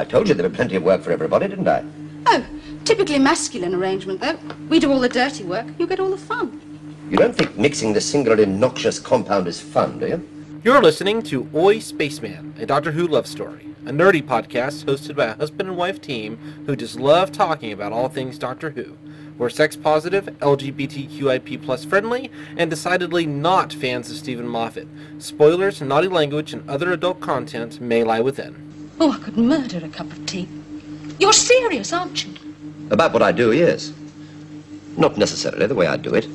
I told you there were plenty of work for everybody, didn't I? Oh, typically masculine arrangement, though. We do all the dirty work, you get all the fun. You don't think mixing the singularly noxious compound is fun, do you? You're listening to Oi Spaceman, a Doctor Who love story, a nerdy podcast hosted by a husband and wife team who just love talking about all things Doctor Who. We're sex positive, LGBTQIP plus friendly, and decidedly not fans of Steven Moffat. Spoilers, naughty language, and other adult content may lie within. Oh, I could murder a cup of tea. You're serious, aren't you? About what I do, yes. Not necessarily the way I do it.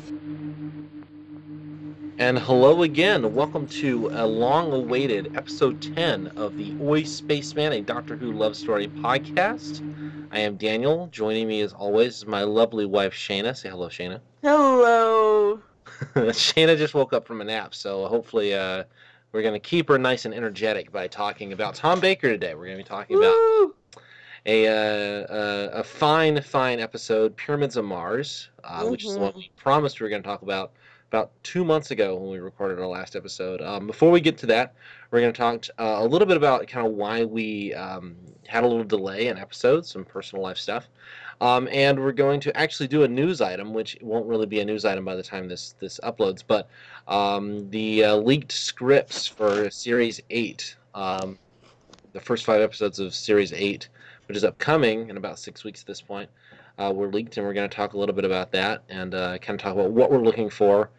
And hello again. Welcome to a long awaited episode 10 of the Oi Spaceman, a Doctor Who love story podcast. I am Daniel. Joining me as always is my lovely wife Shana. Say hello, Shana. Hello. Shana just woke up from a nap, so hopefully uh, we're going to keep her nice and energetic by talking about Tom Baker today. We're going to be talking about a, uh, uh, a fine, fine episode, Pyramids of Mars, uh, which is the one we promised we were going to talk about about two months ago when we recorded our last episode. Um, before we get to that, we're going to talk uh, a little bit about kind of why we um, had a little delay in episodes, some personal life stuff. Um, and we're going to actually do a news item, which won't really be a news item by the time this this uploads, but um, the uh, leaked scripts for Series 8, um, the first five episodes of Series 8, which is upcoming in about six weeks at this point, uh, were leaked, and we're going to talk a little bit about that and uh, kind of talk about what we're looking for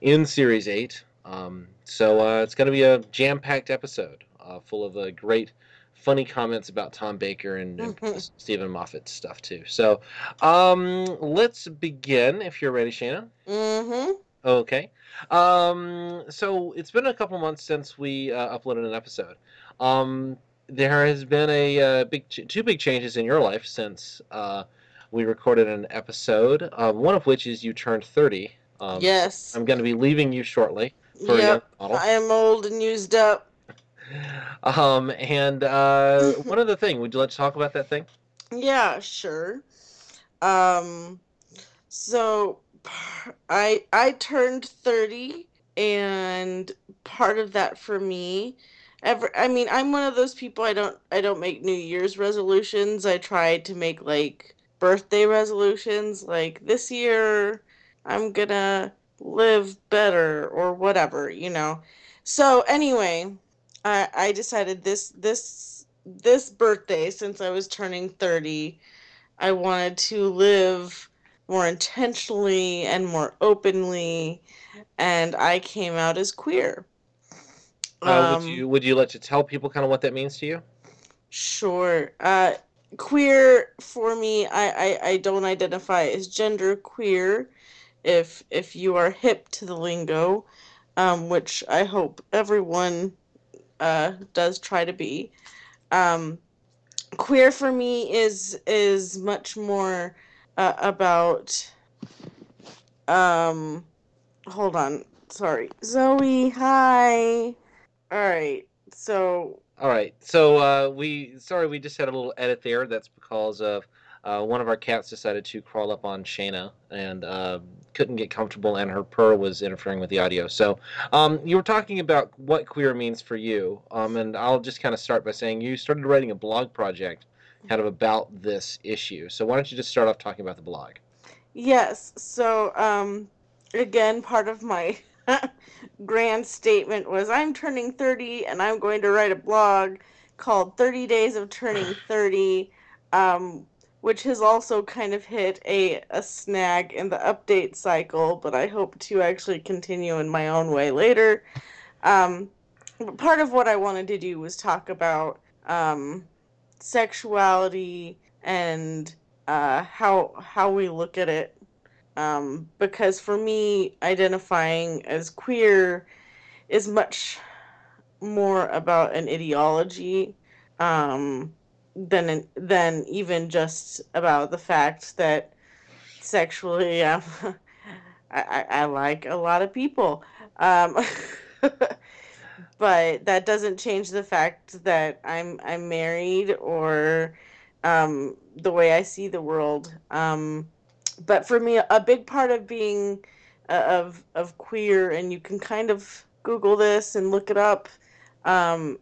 in Series 8. Um, so uh, it's going to be a jam packed episode uh, full of great, funny comments about Tom Baker and, and Mhm. Steven Moffat stuff, too. So um, let's begin if you're ready, Shana. Mm-hmm. Okay. Um, so it's been a couple months since we uh, uploaded an episode. Um, there has been a uh, big, ch- two big changes in your life since uh, we recorded an episode. Um, one of which is you turned thirty. Um, yes. I'm going to be leaving you shortly for Yep. I am old and used up. Um, and uh, one other thing, would you like to talk about that thing? Yeah, sure. Um, so I I turned 30 and part of that for me ever I mean, I'm one of those people I don't I don't make New Year's resolutions. I try to make like birthday resolutions like this year I'm gonna live better or whatever, you know. So anyway, I I decided this this this birthday since I was turning 30 I wanted to live more intentionally and more openly, and I came out as queer. Uh, Um, would you would you like to tell people kind of what that means to you? Sure. Uh, queer for me, I, I, I don't identify as gender queer. If if you are hip to the lingo, um, which I hope everyone uh, does try to be, um, queer for me is is much more uh, about. Um, hold on. Sorry, Zoe. Hi. All right. So All right. So uh, we sorry we just had a little edit there. That's because of uh, one of our cats decided to crawl up on Shana and uh, couldn't get comfortable, and her purr was interfering with the audio. So um, you were talking about what queer means for you, um, and I'll just kind of start by saying you started writing a blog project kind of about this issue. So why don't you just start off talking about the blog? Yes. So, um, again, part of my grand statement was I'm turning 30 and I'm going to write a blog called 30 Days of Turning 30, um, which has also kind of hit a, a snag in the update cycle, but I hope to actually continue in my own way later. Um, part of what I wanted to do was talk about um, sexuality and uh, how how we look at it. Um, because for me, identifying as queer is much more about an ideology um, than than even just about the fact that sexually um, I, I, I like a lot of people. Um, but that doesn't change the fact that I'm I'm married or um, the way I see the world. Um, but for me, a big part of being uh, of of queer, and you can kind of Google this and look it up, um,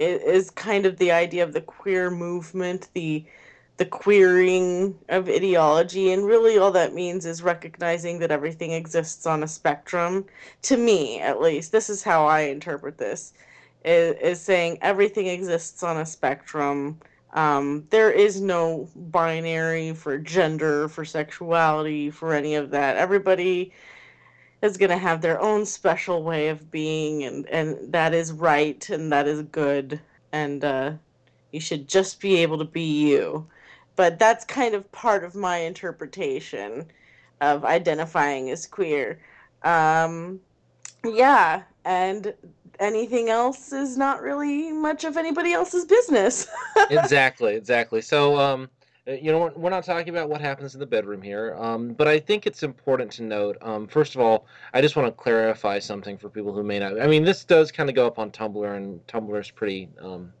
is kind of the idea of the queer movement, the the queering of ideology, and really all that means is recognizing that everything exists on a spectrum. To me, at least, this is how I interpret this: is, is saying everything exists on a spectrum. Um, there is no binary for gender, for sexuality, for any of that. Everybody is going to have their own special way of being and and that is right and that is good and uh, you should just be able to be you. But that's kind of part of my interpretation of identifying as queer. Um, yeah and anything else is not really much of anybody else's business. Exactly exactly. So um you know, we're not talking about what happens in the bedroom here, um, but I think it's important to note. Um, first of all, I just want to clarify something for people who may not. I mean, this does kind of go up on Tumblr, and Tumblr is pretty um,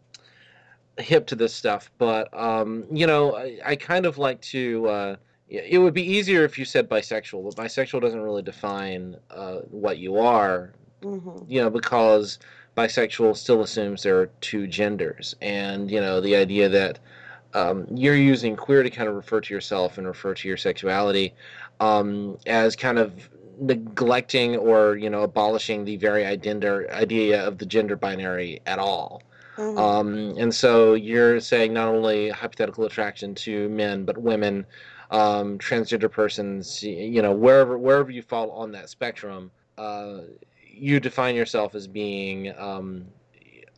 hip to this stuff. But um, you know, I, I, kind of like to. Uh, it would be easier if you said bisexual, but bisexual doesn't really define uh, what you are. Mm-hmm. You know, because bisexual still assumes there are two genders, and you know, the idea that um, you're using queer to kind of refer to yourself and refer to your sexuality um, as kind of neglecting or you know abolishing the very idea idea of the gender binary at all. Mm-hmm. Um, and so you're saying not only hypothetical attraction to men but women, um, transgender persons, you know wherever wherever you fall on that spectrum, uh, you define yourself as being um,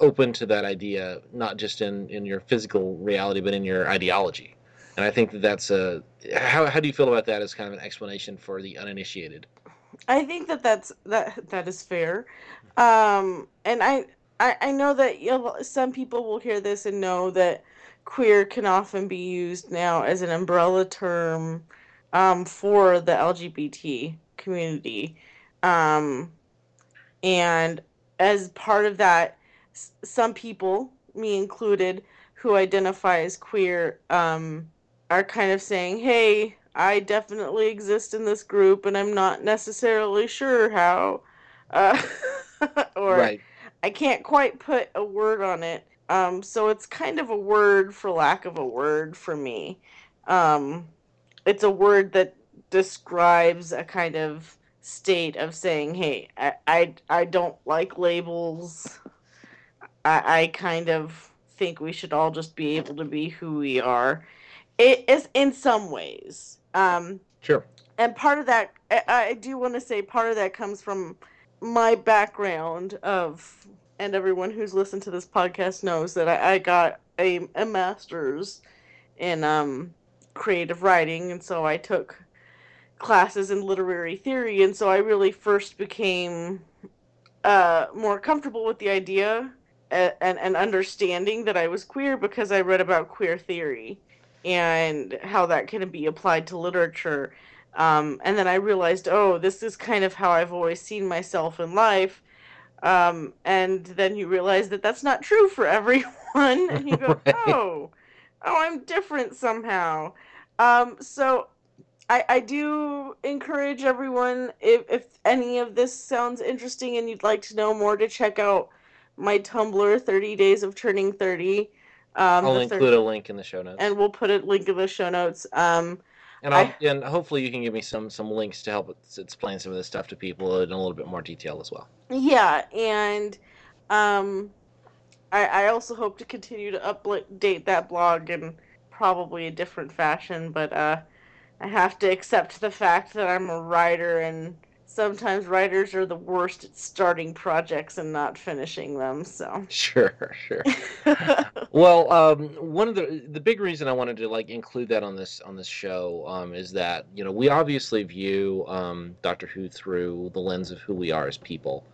open to that idea, not just in, in your physical reality, but in your ideology. And I think that that's a how, how do you feel about that as kind of an explanation for the uninitiated? I think that that's that that is fair, um, and I, I I know that you know, some people will hear this and know that queer can often be used now as an umbrella term um, for the LGBT community, um, and as part of that, some people, me included, who identify as queer, um, are kind of saying, "Hey, I definitely exist in this group, and I'm not necessarily sure how," uh, or right. I can't quite put a word on it. Um, so it's kind of a word for lack of a word for me. Um, it's a word that describes a kind of state of saying, "Hey, I, I, I don't like labels. I, I kind of think we should all just be able to be who we are. It is in some ways. Um, sure. And part of that, I, I do want to say, part of that comes from my background of, and everyone who's listened to this podcast knows that I, I got a, a master's in um, creative writing, and so I took classes in literary theory, and so I really first became uh, more comfortable with the idea and, and understanding that I was queer because I read about queer theory and how that can be applied to literature. Um, and then I realized, oh, this is kind of how I've always seen myself in life. Um, and then you realize that that's not true for everyone, and you go, right. oh, oh, I'm different somehow. Um, so I, I do encourage everyone, if, if any of this sounds interesting and you'd like to know more, to check out my Tumblr, 30 Days of Turning 30. Um, I'll include a link in the show notes. And we'll put a link in the show notes. Um, and I'll, I, and hopefully you can give me some some links to help explain some of this stuff to people in a little bit more detail as well. Yeah, and um, I, I also hope to continue to update that blog in probably a different fashion, but uh, I have to accept the fact that I'm a writer and sometimes writers are the worst at starting projects and not finishing them so. Sure sure. Well um, one of the the big reason i wanted to like include that on this on this show um, is that you know we obviously view um, doctor who through the lens of who we are as people.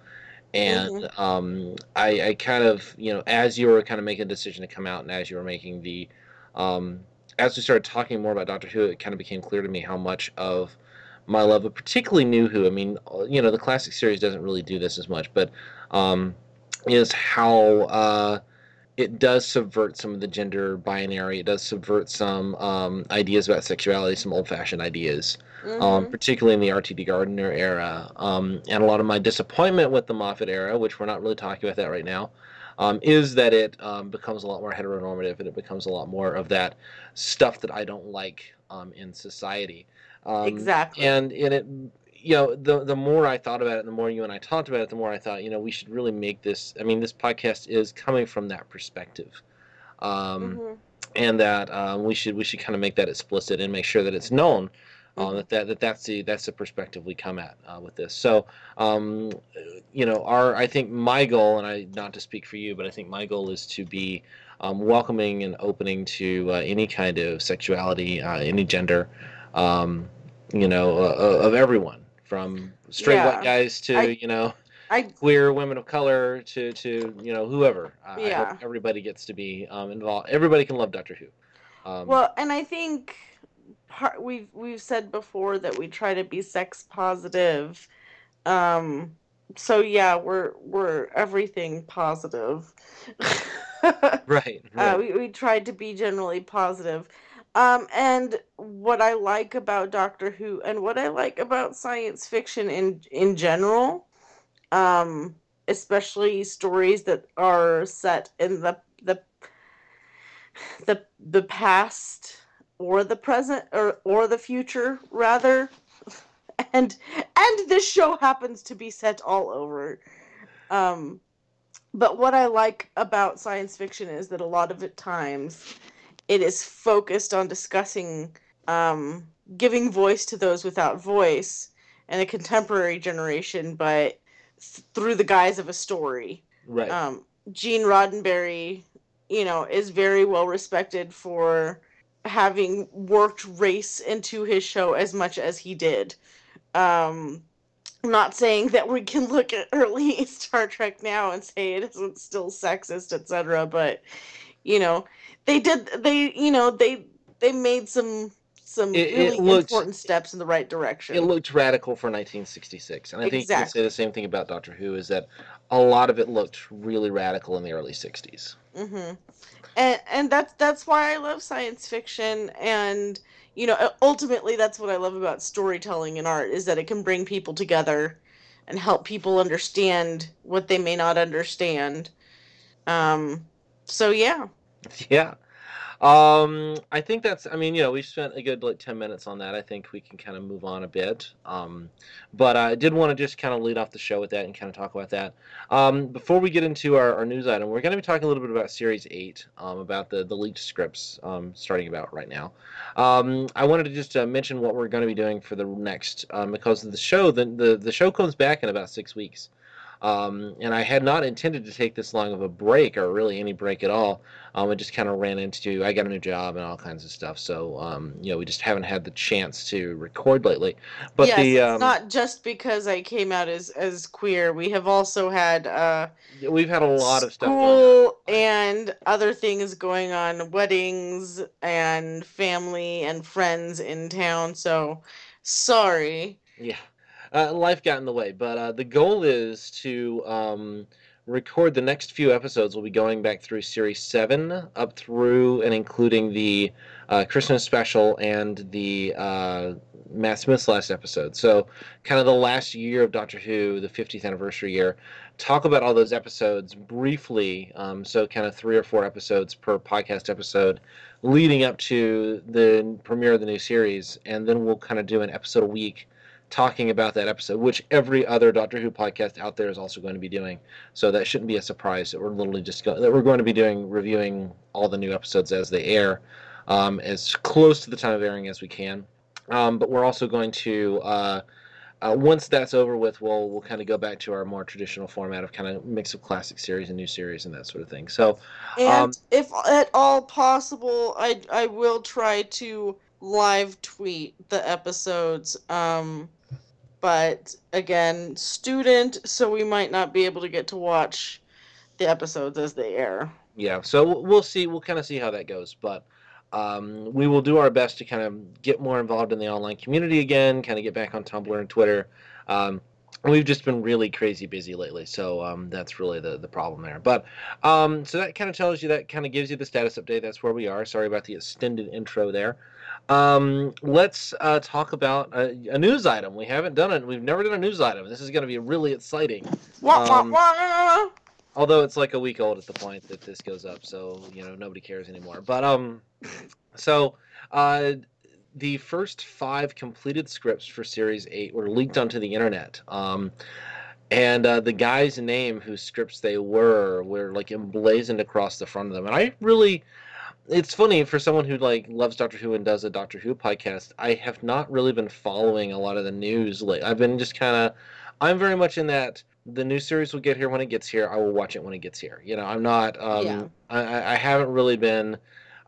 And mm-hmm. um, I, I kind of you know as you were kind of making a decision to come out and as you were making the um, as we started talking more about doctor who it kind of became clear to me how much of my love of particularly New Who. I mean, you know, the classic series doesn't really do this as much, but um, is how uh, it does subvert some of the gender binary. It does subvert some um, ideas about sexuality, some old-fashioned ideas, um, mm-hmm. um, particularly in the R.T.D. Gardner era. Um, and a lot of my disappointment with the Moffat era, which we're not really talking about that right now, um, is that it um, becomes a lot more heteronormative and it becomes a lot more of that stuff that I don't like um, in society. Um, Exactly. And and it, you know, the the more I thought about it, the more you and I talked about it, the more I thought, you know, we should really make this. I mean, this podcast is coming from that perspective. Um, Mhm. and that um, we should we should kind of make that explicit and make sure that it's known um, Mhm. that, that that that's the that's the perspective we come at uh, with this. So um, you know, our I think my goal, and I not to speak for you, but I think my goal is to be um, welcoming and opening to uh, any kind of sexuality, uh, any gender, um, you know, uh, of everyone from straight Yeah. white guys to I- you know I queer women of color to to you know whoever. Uh, I Yeah. hope everybody gets to be um, involved. Everybody can love Doctor Who. Um, Well, and I think part we've we've said before that we try to be sex positive. Um so yeah, we're we're everything positive. right. right. uh, we we tried to be generally positive. Um and what I like about Doctor Who and what I like about science fiction in in general, um especially stories that are set in the the the the past or the present or or the future rather and and this show happens to be set all over. Um but what i like about science fiction is that a lot of it times it is focused on discussing um giving voice to those without voice in a contemporary generation but th- through the guise of a story right. um, Gene Roddenberry, you know, is very well respected for having worked race into his show as much as he did. Um, I'm not saying that we can look at early Star Trek now and say it isn't still sexist, etc. But you know, they did. They you know they they made some some It- it really looked- important steps in the right direction. it looked radical for 1966, and I think you can say the same thing about Doctor Who. Is that a lot of it looked really radical in the early 60s. Mm-hmm. And and that's that's why I love science fiction, and you know, ultimately, that's what I love about storytelling and art is that it can bring people together and help people understand what they may not understand. Um, so yeah, Yeah. Um, I think that's, I mean, you know, we spent a good like 10 minutes on that. I think we can kind of move on a bit. Um, but I did want to just kind of lead off the show with that and kind of talk about that. Um, before we get into our, our news item, we're going to be talking a little bit about Series 8, um, about the, the leaked scripts um, starting about right now. Um, I wanted to just uh, mention what we're going to be doing for the next, um, because the show, the, the, the show comes back in about six weeks. Um, and I had not intended to take this long of a break or really any break at all. Um, I just kind of ran into I got a new job and all kinds of stuff. So um, you know, we just haven't had the chance to record lately. But yes, the it's um, not just because I came out as as queer. We have also had uh, we've had a lot of stuff. School and other things going on, weddings and family and friends in town. So sorry. Yeah, uh, life got in the way. But uh, the goal is to um, record the next few episodes. We'll be going back through series seven up through and including the uh, Christmas special and the uh, Matt Smith's last episode. So, kind of the last year of Doctor Who, the 50th anniversary year. Talk about all those episodes briefly. Um, so, kind of three or four episodes per podcast episode leading up to the premiere of the new series. And then we'll kind of do an episode a week talking about that episode, which every other Doctor Who podcast out there is also going to be doing. So that shouldn't be a surprise that we're literally just go- that we're going to be doing reviewing all the new episodes as they air, um, as close to the time of airing as we can. Um, but we're also going to uh, uh, once that's over with, we'll we'll kind of go back to our more traditional format of kind of mix of classic series and new series and that sort of thing. So And Um, if at all possible, I I will try to live tweet the episodes. Um, but again, student, so we might not be able to get to watch the episodes as they air. yeah, so we'll- see. We'll kind of see how that goes, but um, we will do our best to kind of get more involved in the online community again. Kind of get back on Tumblr and Twitter. Um, we've just been really crazy busy lately, so um, that's really the the problem there. But um, so that kind of tells you that kind of gives you the status update. That's where we are. Sorry about the extended intro there. Um, let's uh, talk about a, a news item. We haven't done it. We've never done a news item. This is going to be really exciting. Wah, wah, Um, wah. although it's like a week old at the point that this goes up, so you know nobody cares anymore. But um, so uh, the first five completed scripts for Series Eight were leaked onto the internet. Um, and uh, the guy's name, whose scripts they were, were like emblazoned across the front of them. And I really, it's funny for someone who like loves Doctor Who and does a Doctor Who podcast. I have not really been following a lot of the news. Like I've been just kind of, I'm very much in that the new series will get here when it gets here. I will watch it when it gets here. You know, I'm not. Um, Yeah. I, I haven't really been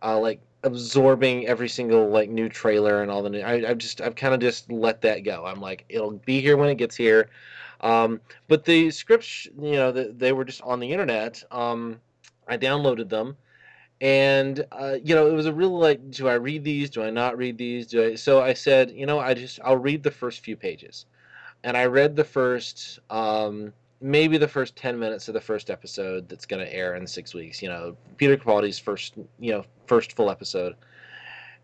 uh, like absorbing every single like new trailer and all the new. I, I've just I've kind of just let that go. I'm like, it'll be here when it gets here. Um, but the scripts, you know, the, they were just on the internet. Um, I downloaded them, and uh, you know, it was a real like, do I read these? Do I not read these? Do I? So I said, you know, I just I'll read the first few pages, and I read the first, um, maybe the first ten minutes of the first episode that's going to air in six weeks. You know, Peter Capaldi's first, you know, first full episode.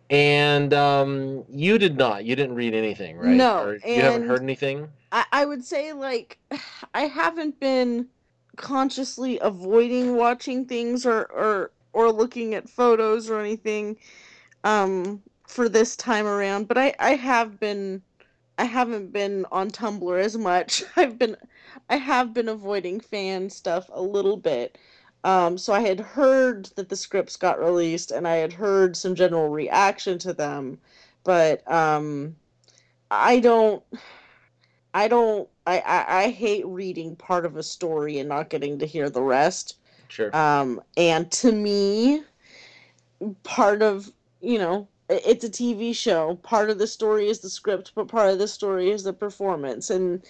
And um, you did not. You didn't read anything, right? No, Or you haven't heard anything. I, I would say like I haven't been consciously avoiding watching things or or or looking at photos or anything um for this time around, but I I have been I haven't been on Tumblr as much. I've been I have been avoiding fan stuff a little bit. Um, so I had heard that the scripts got released and I had heard some general reaction to them, but um I don't I don't I, I I hate reading part of a story and not getting to hear the rest. Sure. Um and to me part of, you know, it's a TV show. Part of the story is the script, but part of the story is the performance and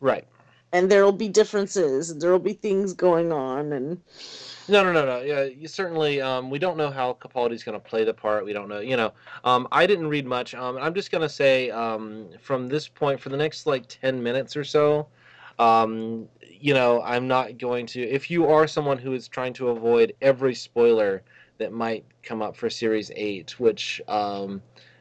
right. And there'll be differences and there'll be things going on and No, no, no, no. Yeah, you certainly. Um, we don't know how Capaldi's going to play the part. We don't know. You know, um, I didn't read much. Um, I'm just going to say um, from this point, for the next like ten minutes or so, um, you know, I'm not going to. If you are someone who is trying to avoid every spoiler that might come up for Series Eight, which um,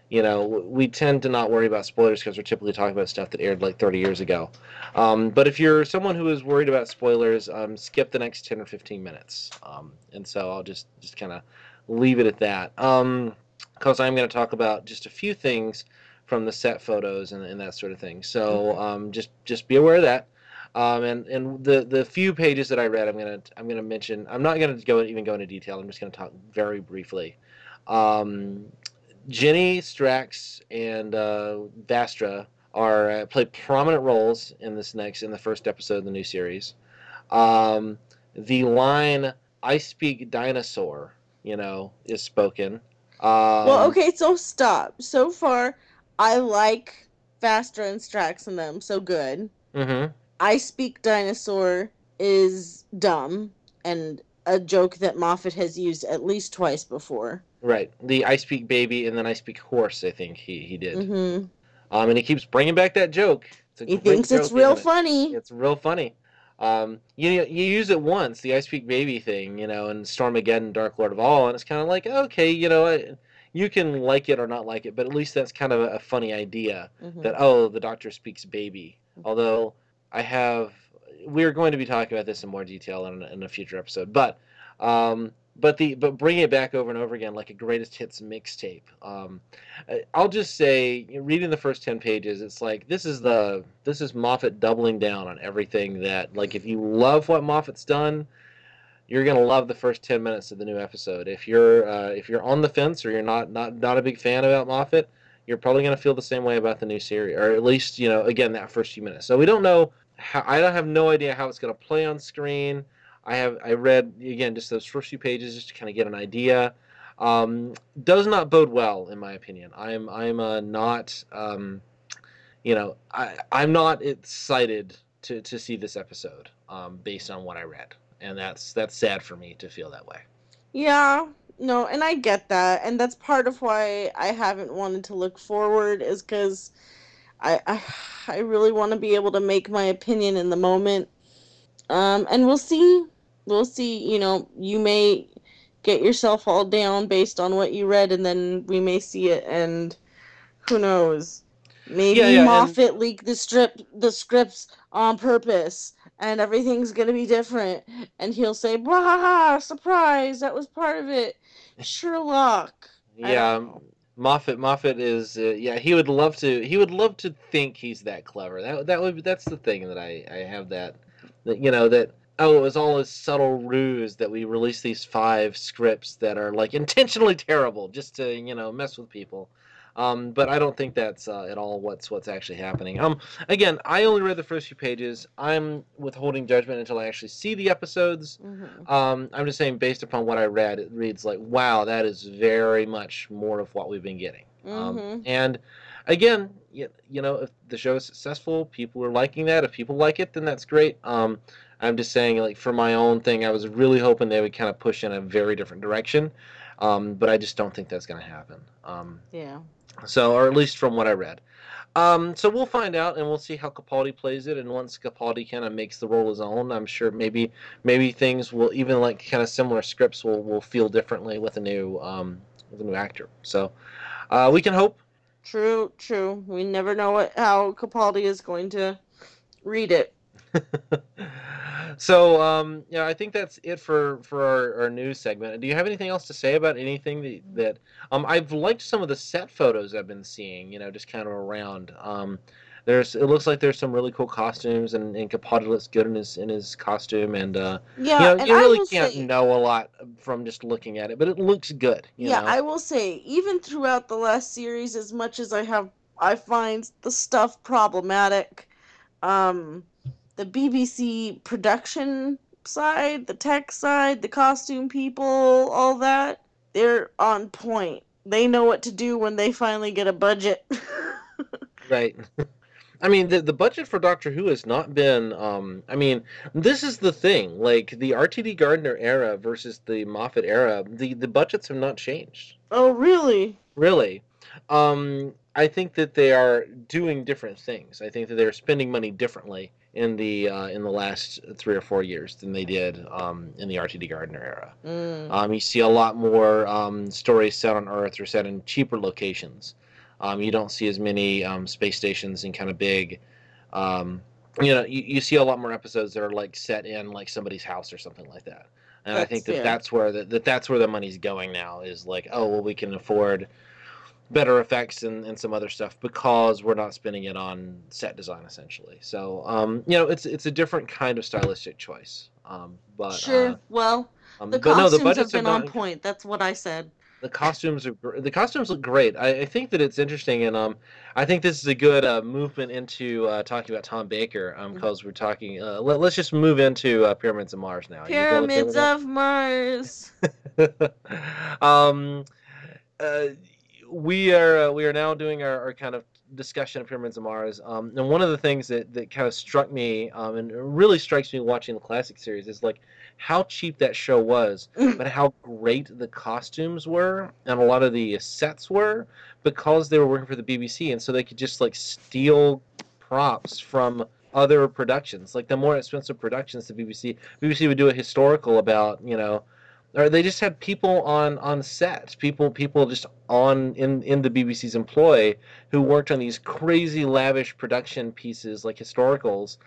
you know, we tend to not worry about spoilers because we're typically talking about stuff that aired like 30 years ago. Um, but if you're someone who is worried about spoilers, um, skip the next 10 or 15 minutes. Um, and so I'll just just kind of leave it at that. Because I'm going to talk about just a few things from the set photos and, and that sort of thing. So um, just just be aware of that. Um, and and the the few pages that I read, I'm gonna I'm gonna mention. I'm not gonna go even go into detail. I'm just gonna talk very briefly. Um, Jenny Strax and uh, Vastra are uh, play prominent roles in this next in the first episode of the new series. Um, the line "I speak dinosaur," you know, is spoken. Um, Well, okay, so stop. So far I like Vastra and Strax and them, so good. hmm I speak dinosaur is dumb and a joke that Moffat has used at least twice before. Right. The "I speak baby" and then "I speak horse." I think he he did. hmm Um, and he keeps bringing back that joke. He thinks it's real it? funny. It's real funny. Um, you you use it once, the I Speak Baby thing, you know, in Stormageddon, Dark Lord of All, and it's kind of like, okay, you know, I- you can like it or not like it, but at least that's kind of a, a funny idea Mhm. that oh, the Doctor speaks baby. Although I have, we're going to be talking about this in more detail in, in a future episode, but um, but the but bring it back over and over again like a greatest hits mixtape. Um, I'll just say, reading the first ten pages, it's like this is the this is Moffat doubling down on everything that like if you love what Moffat's done, you're gonna love the first ten minutes of the new episode. If you're uh, if you're on the fence or you're not not not a big fan about Moffat, you're probably gonna feel the same way about the new series, or at least you know again that first few minutes. So we don't know how I don't have no idea how it's gonna play on screen. I have I read again just those first few pages just to kind of get an idea. Um, does not bode well in my opinion. I'm I'm uh, not um, you know I I'm not excited to to see this episode um, based on what I read, and that's that's sad for me to feel that way. Yeah, no, and I get that, and that's part of why I haven't wanted to look forward is because I, I I really want to be able to make my opinion in the moment. Um, and we'll see, we'll see. You know, you may get yourself all down based on what you read, and then we may see it, and who knows. Maybe Yeah, yeah, and- Moffat leaked the strip, the scripts on purpose, and everything's gonna be different. And he'll say, "Blah, surprise! That was part of it." Sherlock. Yeah. Moffat. Moffat is. Uh, yeah, he would love to. He would love to think he's that clever. That that would. That's the thing that I I have that. That you know that. Oh, it was all a subtle ruse that we released these five scripts that are like intentionally terrible just to you know mess with people. Um, but I don't think that's uh, at all what's what's actually happening. Um, again, I only read the first few pages. I'm withholding judgment until I actually see the episodes. Mhm. Um, I'm just saying, based upon what I read, it reads like, wow, that is very much more of what we've been getting. Um, Mhm. and again, you, you know, if the show is successful, people are liking that. If people like it, then that's great. Um, I'm just saying, like, for my own thing, I was really hoping they would kind of push in a very different direction. Um, but I just don't think that's going to happen. Um, Yeah. so, or at least from what I read. Um, so we'll find out, and we'll see how Capaldi plays it. And once Capaldi kind of makes the role his own, I'm sure maybe maybe things will even like kind of similar scripts will will feel differently with a new um, with a new actor. So uh, we can hope. True. True. We never know what how Capaldi is going to read it. so um, yeah, I think that's it for for our, our news segment. Do you have anything else to say about anything that, that um, I've liked some of the set photos I've been seeing. You know, just kind of around. Um, there's it looks like there's some really cool costumes, and, and Capaldi looks good in his in his costume, and uh, Yeah. you know you really can't say, know a lot from just looking at it, but it looks good. You yeah, know? I will say, even throughout the last series, as much as I have, I find the stuff problematic. Um, the BBC production side, the tech side, the costume people, all that, they're on point. They know what to do when they finally get a budget. Right. I mean, the the budget for Doctor Who has not been. Um, I mean, this is the thing. Like the RTD Gardner era versus the Moffat era, the the budgets have not changed. oh, really? Really. Um, I think that they are doing different things. I think that they're spending money differently in the uh, in the last three or four years than they did um, in the RTD Gardner era. Mm. Um, you see a lot more um, stories set on Earth or set in cheaper locations. Um, you don't see as many um, space stations and kind of big. Um, you know, you, you see a lot more episodes that are like set in like somebody's house or something like that. And I think that fair. that's where the, that that's where the money's going now is like, oh well, we can afford better effects and, and some other stuff because we're not spending it on set design essentially. So um, you know, it's it's a different kind of stylistic choice. Um, but sure. uh, well, um, the but no, costumes the have been on point. That's what I said. the costumes are the costumes look great. I, I think that it's interesting, and um, I think this is a good uh, movement into uh, talking about Tom Baker. Um, Mm-hmm. because we're talking. Uh, let, us just move into uh, Pyramids of Mars now. You go with Pyramids of Mars. um, uh, we are uh, we are now doing our, our kind of discussion of Pyramids of Mars. Um, and one of the things that, that kind of struck me, um, and really strikes me watching the classic series, is like how cheap that show was, but how great the costumes were and a lot of the sets were because they were working for the BBC, and so they could just like steal props from other productions, like the more expensive productions. The BBC BBC would do a historical about you know or they just had people on on set people people just on in in the bbc's employ who worked on these crazy lavish production pieces like historicals.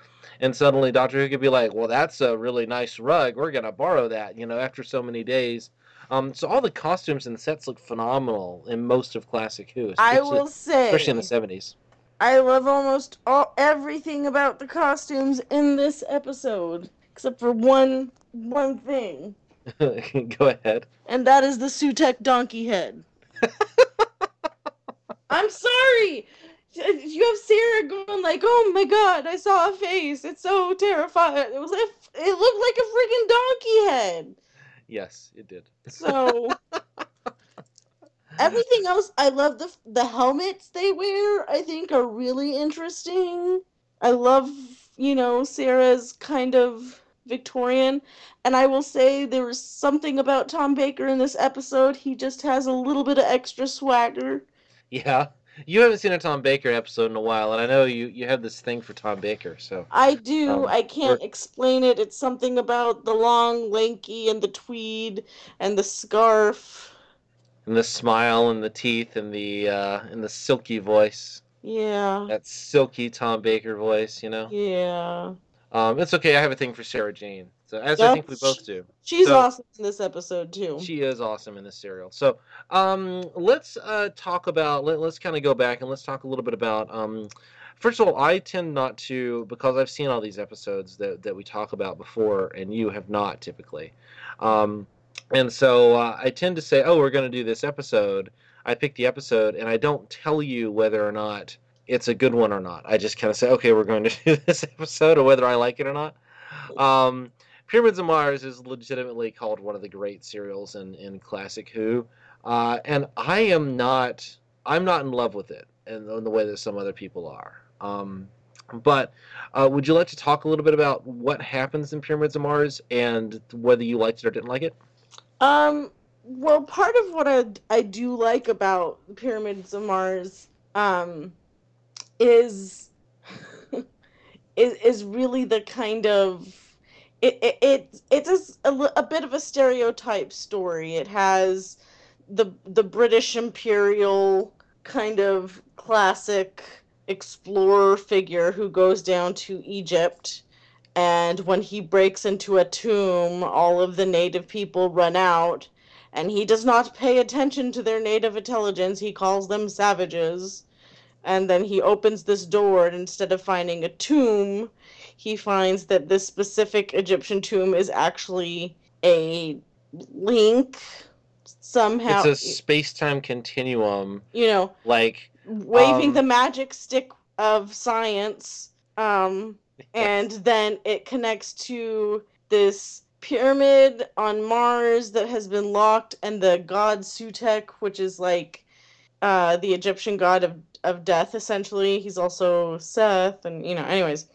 And suddenly dr who could be like well that's a really nice rug. We're going to borrow that you know after so many days. Um, so all the costumes and sets look phenomenal in most of classic who I especially- will say, especially in the 70s I love almost all everything about the costumes in this episode, except for one one thing, go ahead and that is the Sutekh donkey head. I'm sorry. You have Sarah going like, "Oh my god, I saw a face. It's so terrifying." It was a, it looked like a freaking donkey head. yes it did So everything else, I love the the helmets they wear. I think are really interesting. I love you know Sarah's kind of Victorian, and I will say there was something about Tom Baker in this episode. He just has a little bit of extra swagger. yeah you haven't seen a tom baker episode in a while and i know you you have this thing for tom baker so I do. Um, I can't explain it. It's something about the long, lanky, and the tweed, and the scarf. and the smile and the teeth and the uh and the silky voice Yeah. that silky tom baker voice you know Yeah. Um, it's okay. I have a thing for Sarah Jane, so as I think we both do. She's So- awesome in this episode too. She is awesome in this serial. So um, let's uh, talk about. Let, let's kind of go back and let's talk a little bit about. Um, first of all, I tend not to because I've seen all these episodes that that we talk about before, and you have not typically. Um, and so uh, I tend to say, "Oh, we're going to do this episode." I pick the episode, and I don't tell you whether or not it's a good one or not. I just kind of say, "Okay, we're going to do this episode," or whether I like it or not. Um, Pyramids of Mars is legitimately called one of the great serials in, in classic Who, uh, and I am not I'm not in love with it in, in the way that some other people are. Um, but uh, would you like to talk a little bit about what happens in Pyramids of Mars and whether you liked it or didn't like it? Um, well, part of what I, I do like about Pyramids of Mars um, is, is is really the kind of it it, it it's a a bit of a stereotype story. It has the the British imperial kind of classic explorer figure who goes down to Egypt and when he breaks into a tomb, all of the native people run out, and he does not pay attention to their native intelligence. He calls them savages. And then he opens this door, and instead of finding a tomb, he finds that this specific Egyptian tomb is actually a link somehow. It's a space time continuum, you know, like waving Um, the magic stick of science um and then it connects to this pyramid on Mars that has been locked and the god Sutekh which is like uh the Egyptian god of of death essentially he's also Seth and you know anyways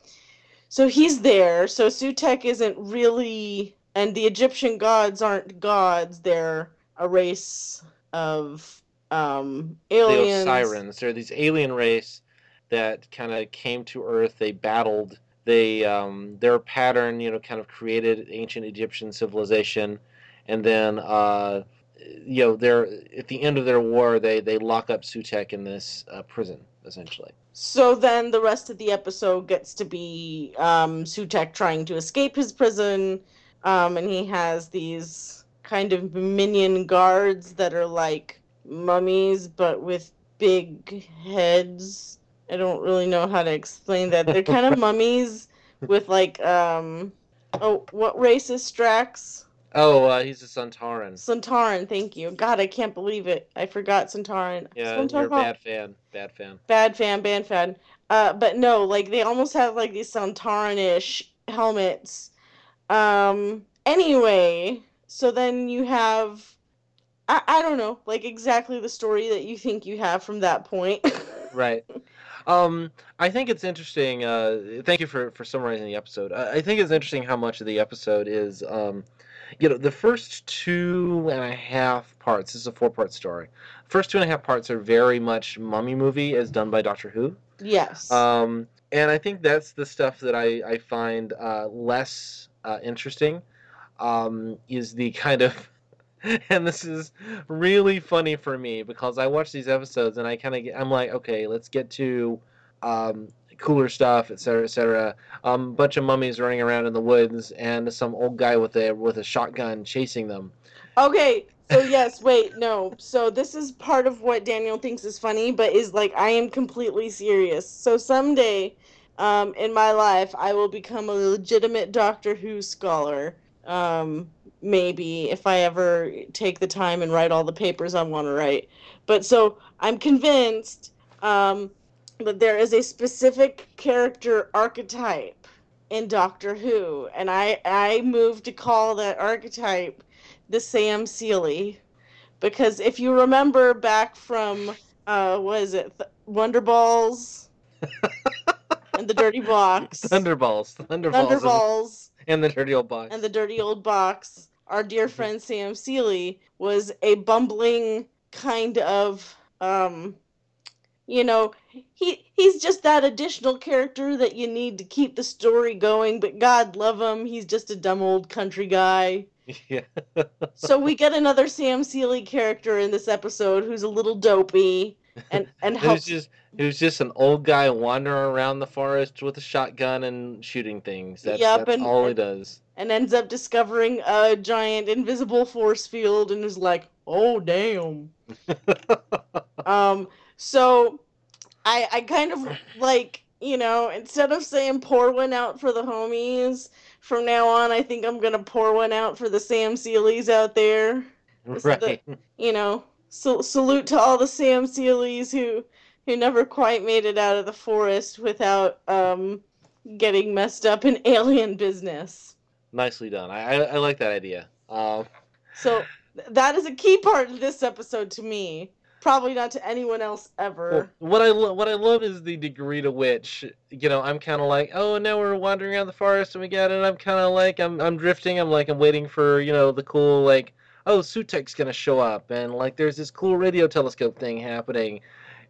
so he's there so Sutekh isn't really and the Egyptian gods aren't gods they're a race of um the aliens Osirans. They're these alien race that kind of came to Earth. They battled. They um, their pattern, you know, kind of created ancient Egyptian civilization, and then uh, you know, they're at the end of their war, they they lock up Sutekh in this uh, prison essentially. So then the rest of the episode gets to be um, Sutekh trying to escape his prison, um, and he has these kind of minion guards that are like mummies but with big heads. I don't really know how to explain that. They're kind of mummies with like um oh what race is Strax? Oh, uh, he's a Sontaran. Sontaran, thank you. God, I can't believe it. I forgot Sontaran. Yeah, you're a bad fan. Bad fan. bad fan, bad fan. Uh, but no, like they almost have like these Sontaran-ish helmets. Um. Anyway, so then you have, I I don't know, like exactly the story that you think you have from that point. Right. Um, I think it's interesting. Uh, thank you for, for summarizing the episode. I, I think it's interesting how much of the episode is, um, you know, the first two and a half parts. This is a four part story. First two and a half parts are very much mummy movie as done by Doctor Who. yes. Um, and I think that's the stuff that I, I find uh, less uh, interesting. Um, is the kind of and this is really funny for me because I watch these episodes and I kind of get I'm like, okay, let's get to um, cooler stuff, etc., cetera, et cetera. Um, bunch of mummies running around in the woods and some old guy with a with a shotgun chasing them. Okay, so yes, wait, no. So this is part of what Daniel thinks is funny, but is like I am completely serious. So someday, um, in my life, I will become a legitimate Doctor Who scholar. Um, maybe if I ever take the time and write all the papers I want to write. But so I'm convinced um, that there is a specific character archetype in Doctor Who, and I I move to call that archetype the Sam Seely, because if you remember back from uh, what is it, Th- Wonder Balls and the Dirty Box, Thunderballs, Thunderballs, Thunderballs and the dirty old box. and the Dirty Old Box. Our dear friend Sam Seely was a bumbling kind of um you know he he's just that additional character that you need to keep the story going but god love him he's just a dumb old country guy yeah. so we get another Sam Seely character in this episode who's a little dopey. and and helps just it was just an old guy wandering around the forest with a shotgun and shooting things. That's, Yep, that's and- all he does. and ends up discovering a giant invisible force field and is like, "Oh damn." Um so I I kind of like, you know, instead of saying pour one out for the homies, from now on I think I'm going to pour one out for the Sam Seelys out there. The- right. You know, so, salute to all the Sam Seelys who who never quite made it out of the forest without um getting messed up in alien business. Nicely done. I, I, I like that idea. Um, So that is a key part of this episode to me. Probably not to anyone else ever. Well, what I lo- what I love is the degree to which you know I'm kind of like oh now we're wandering around the forest and we got it. I'm kind of like I'm I'm drifting. I'm like I'm waiting for you know the cool like oh Sutekh's gonna show up and like there's this cool radio telescope thing happening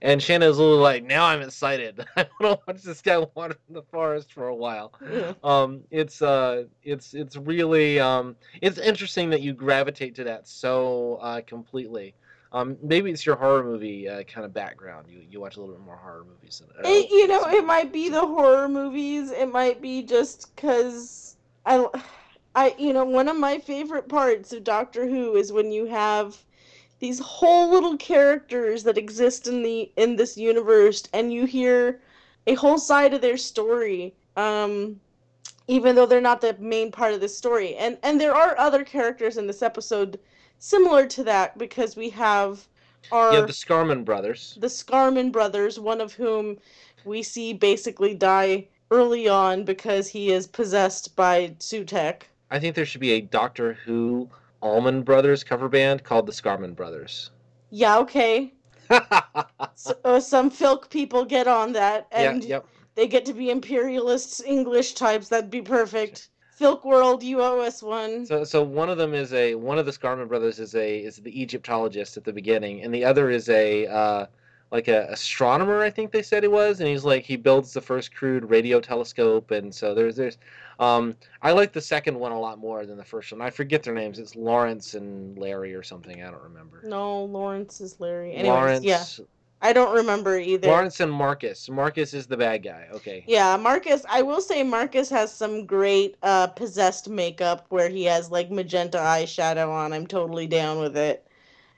and Shana's a little like now I'm excited. I want to watch this guy wander in the forest for a while. Yeah. um it's uh it's it's really um it's interesting that you gravitate to that so uh completely um maybe it's your horror movie uh, kind of background you you watch a little bit more horror movies than It, you know, it might be the horror movies. It might be just because I, I, you know, one of my favorite parts of Doctor Who is when you have these whole little characters that exist in the in this universe, and you hear a whole side of their story. Um, even though they're not the main part of the story, and and there are other characters in this episode similar to that because we have our yeah the Scarman brothers the Scarman brothers, one of whom we see basically die early on because he is possessed by Sutekh. I think there should be a Doctor Who Allman Brothers cover band called the Scarman Brothers Yeah, okay. So, uh, some filk people get on that, yeah and yep they get to be imperialists, English types. That'd be perfect. Filk World, you owe us one. So, so one of them is a one of the Scarman brothers is a is the Egyptologist at the beginning, and the other is a uh, like a astronomer. I think they said he was, and he's like he builds the first crude radio telescope, and so there's there's um I like the second one a lot more than the first one. I forget their names. It's Laurence and Larry or something. I don't remember. no, Laurence is Larry. Anyways, Laurence, yeah, I don't remember either. Laurence and Marcus. Marcus is the bad guy. Okay. Yeah, Marcus. I will say Marcus has some great uh, possessed makeup where he has like magenta eyeshadow on. I'm totally down with it.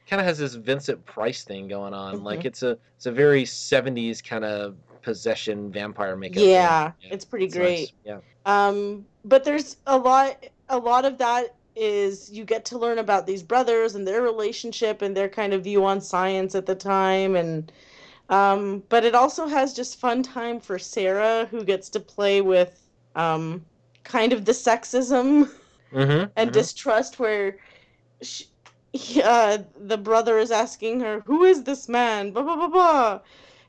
kind of has this Vincent Price thing going on. Like Mhm. it's a it's a very '70s kind of possession vampire makeup. thing. Yeah, it's pretty it's great. nice. Yeah. Um, but there's a lot. A lot of that is you get to learn about these brothers and their relationship and their kind of view on science at the time, and um, but it also has just fun time for Sarah, who gets to play with um, kind of the sexism. Mm-hmm. and distrust where she, he- uh, the brother is asking her, Who is this man? Blah, blah, blah, blah.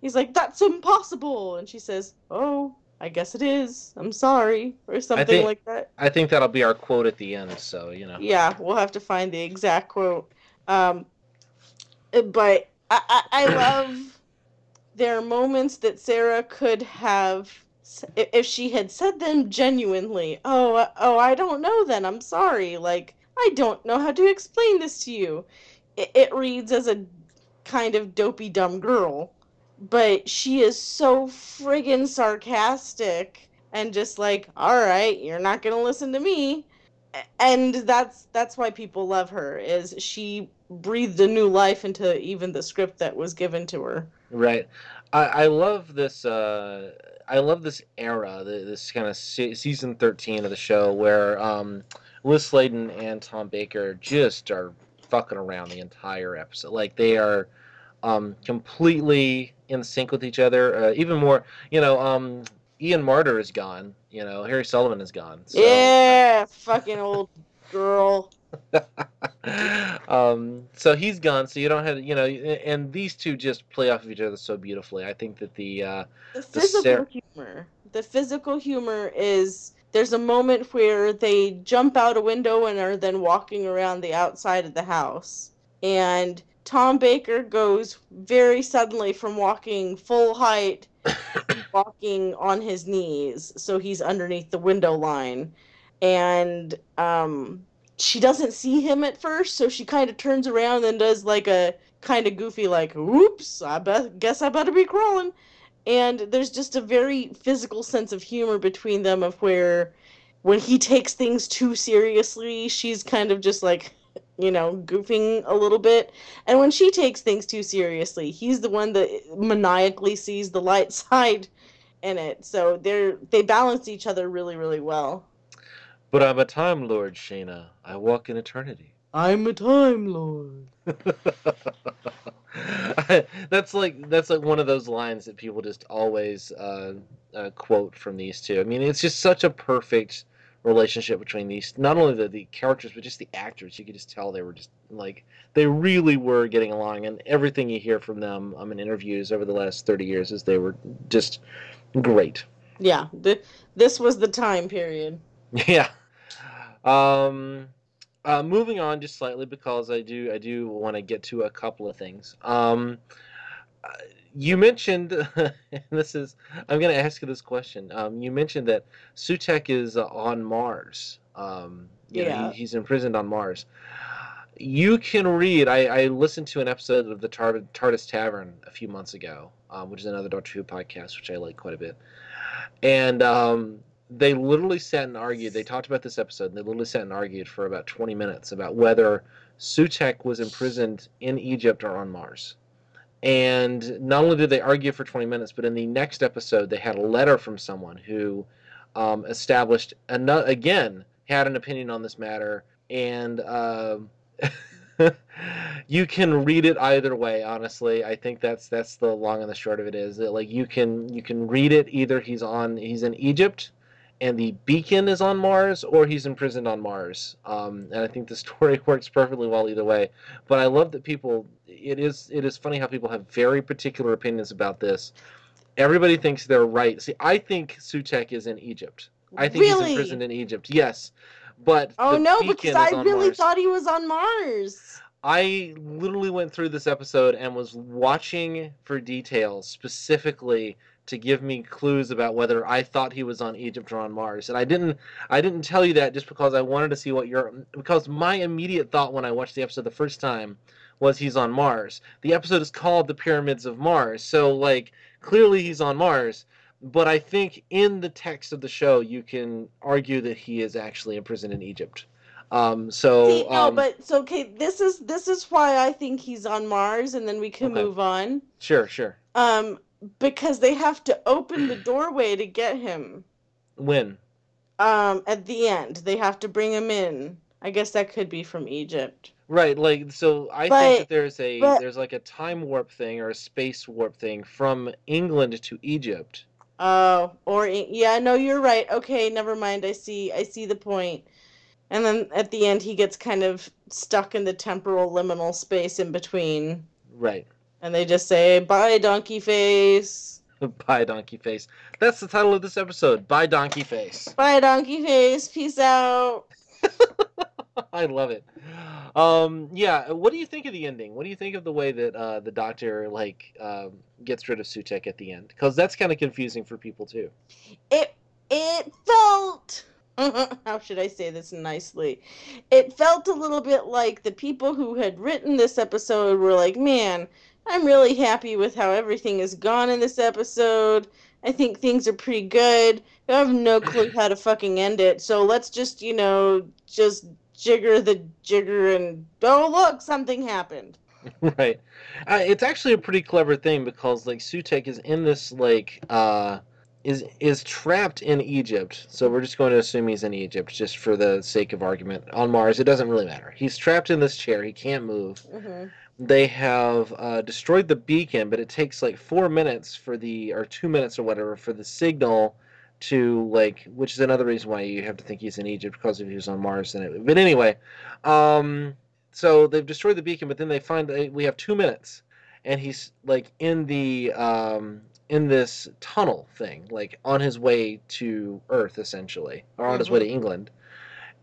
He's like, That's impossible. And she says, Oh, I guess it is. I'm sorry. Or something think- like that. I think that'll be our quote at the end. So you know. Yeah, we'll have to find the exact quote. Um, but I, I, I love there are moments that Sarah could have, if she had said them genuinely. Oh, uh, oh, I don't know. Then I'm sorry. Like I don't know how to explain this to you. It, it reads as a kind of dopey dumb girl, but she is so friggin' sarcastic and just like, all right, you're not gonna listen to me and that's that's why people love her is she breathed a new life into even the script that was given to her Right. I, I love this. Uh, I love this era. This kind of se- season thirteen of the show where um, Lis Sladen and Tom Baker just are fucking around the entire episode. Like they are um, completely in sync with each other. Uh, even more, you know. Um, Ian Marter is gone. You know, Harry Sullivan is gone. So, yeah fucking old girl um, so he's gone. So you don't have, you know, and these two just play off of each other so beautifully. I think that the uh, the The physical humor the physical humor is there's a moment where they jump out a window and are then walking around the outside of the house and tom baker goes very suddenly from walking full height walking on his knees so he's underneath the window line and um she doesn't see him at first so she kind of turns around and does like a kind of goofy, like, "Oops, I bet guess I better be crawling." And there's just a very physical sense of humor between them, of where when he takes things too seriously, she's kind of just like, you know, goofing a little bit. And when she takes things too seriously, he's the one that maniacally sees the light side in it. So they're they balance each other really, really well. But I'm a Time Lord, Shana. I walk in eternity. I'm a Time Lord. that's like that's like one of those lines that people just always uh, uh, quote from these two. I mean, it's just such a perfect relationship between these not only the, the characters but just the actors. You could just tell they were just like they really were getting along, and everything you hear from them um, in interviews over the last thirty years is they were just great. Yeah, th- this was the time period. Yeah. Um, uh, moving on just slightly because I do I do want to get to a couple of things. Um, you mentioned and this is I'm going to ask you this question. Um, you mentioned that Sutekh is uh, on Mars. Um, you know, Yeah. he, he's imprisoned on Mars. You can read. I, I listened to an episode of the Tar- TARDIS Tavern a few months ago, um, which is another Doctor Who podcast, which I like quite a bit. And um, they literally sat and argued. They talked about this episode, and they literally sat and argued for about 20 minutes about whether Sutekh was imprisoned in Egypt or on Mars. And not only did they argue for 20 minutes, but in the next episode, they had a letter from someone who um, established, ano- again, had an opinion on this matter. And um you can read it either way honestly i think that's that's the long and the short of it is that like you can you can read it either he's on he's in egypt and the beacon is on mars or he's imprisoned on mars um, and i think the story works perfectly well either way but i love that people it is it is funny how people have very particular opinions about this everybody thinks they're right see i think sutekh is in egypt i think really? he's imprisoned in egypt yes but Oh the no, beacon because I really Mars. thought he was on Mars. I literally went through this episode and was watching for details specifically to give me clues about whether I thought he was on Egypt or on Mars. And I didn't I didn't tell you that just because I wanted to see what your because my immediate thought when I watched the episode the first time was he's on Mars. The episode is called The Pyramids of Mars. So like clearly he's on Mars. But I think in the text of the show you can argue that he is actually imprisoned in Egypt. Um, so See, no, um, but so okay, this is this is why I think he's on Mars, and then we can Okay. move on. sure, sure. Um, because they have to open the doorway to get him. When? Um, at the end, they have to bring him in. I guess that could be from Egypt. Right, like so I think that there's a but- there's like a time warp thing or a space warp thing from England to Egypt. Oh, or I- yeah, no, you're right. Okay, never mind. I see. I see the point. And then at the end, he gets kind of stuck in the temporal liminal space in between, Right. And they just say, "Bye, donkey face." Bye Donkey Face. That's the title of this episode. Bye Donkey Face. Bye, donkey face. Peace out. I love it. Um yeah, what do you think of the ending? What do you think of the way that uh the doctor like um gets rid of Sutekh at the end? Cuz that's kind of confusing for people too. It it felt. How should I say this nicely? It felt a little bit like the people who had written this episode were like, "Man, I'm really happy with how everything has gone in this episode. I think things are pretty good. I have no clue how to fucking end it. So let's just, you know, just jigger the jigger and oh look, something happened." right. Uh, it's actually a pretty clever thing because like Sutekh is in this like uh is is trapped in Egypt. So we're just going to assume he's in Egypt just for the sake of argument. On Mars, it doesn't really matter. He's trapped in this chair. He can't move. Mhm. They have uh, destroyed the beacon, but it takes like four minutes for the or two minutes or whatever for the signal to like, which is another reason why you have to think he's in Egypt because if he was on Mars, then it. But anyway, um, so they've destroyed the beacon, but then they find that we have two minutes, and he's like in the um, in this tunnel thing, like on his way to Earth, essentially, or on his way to England,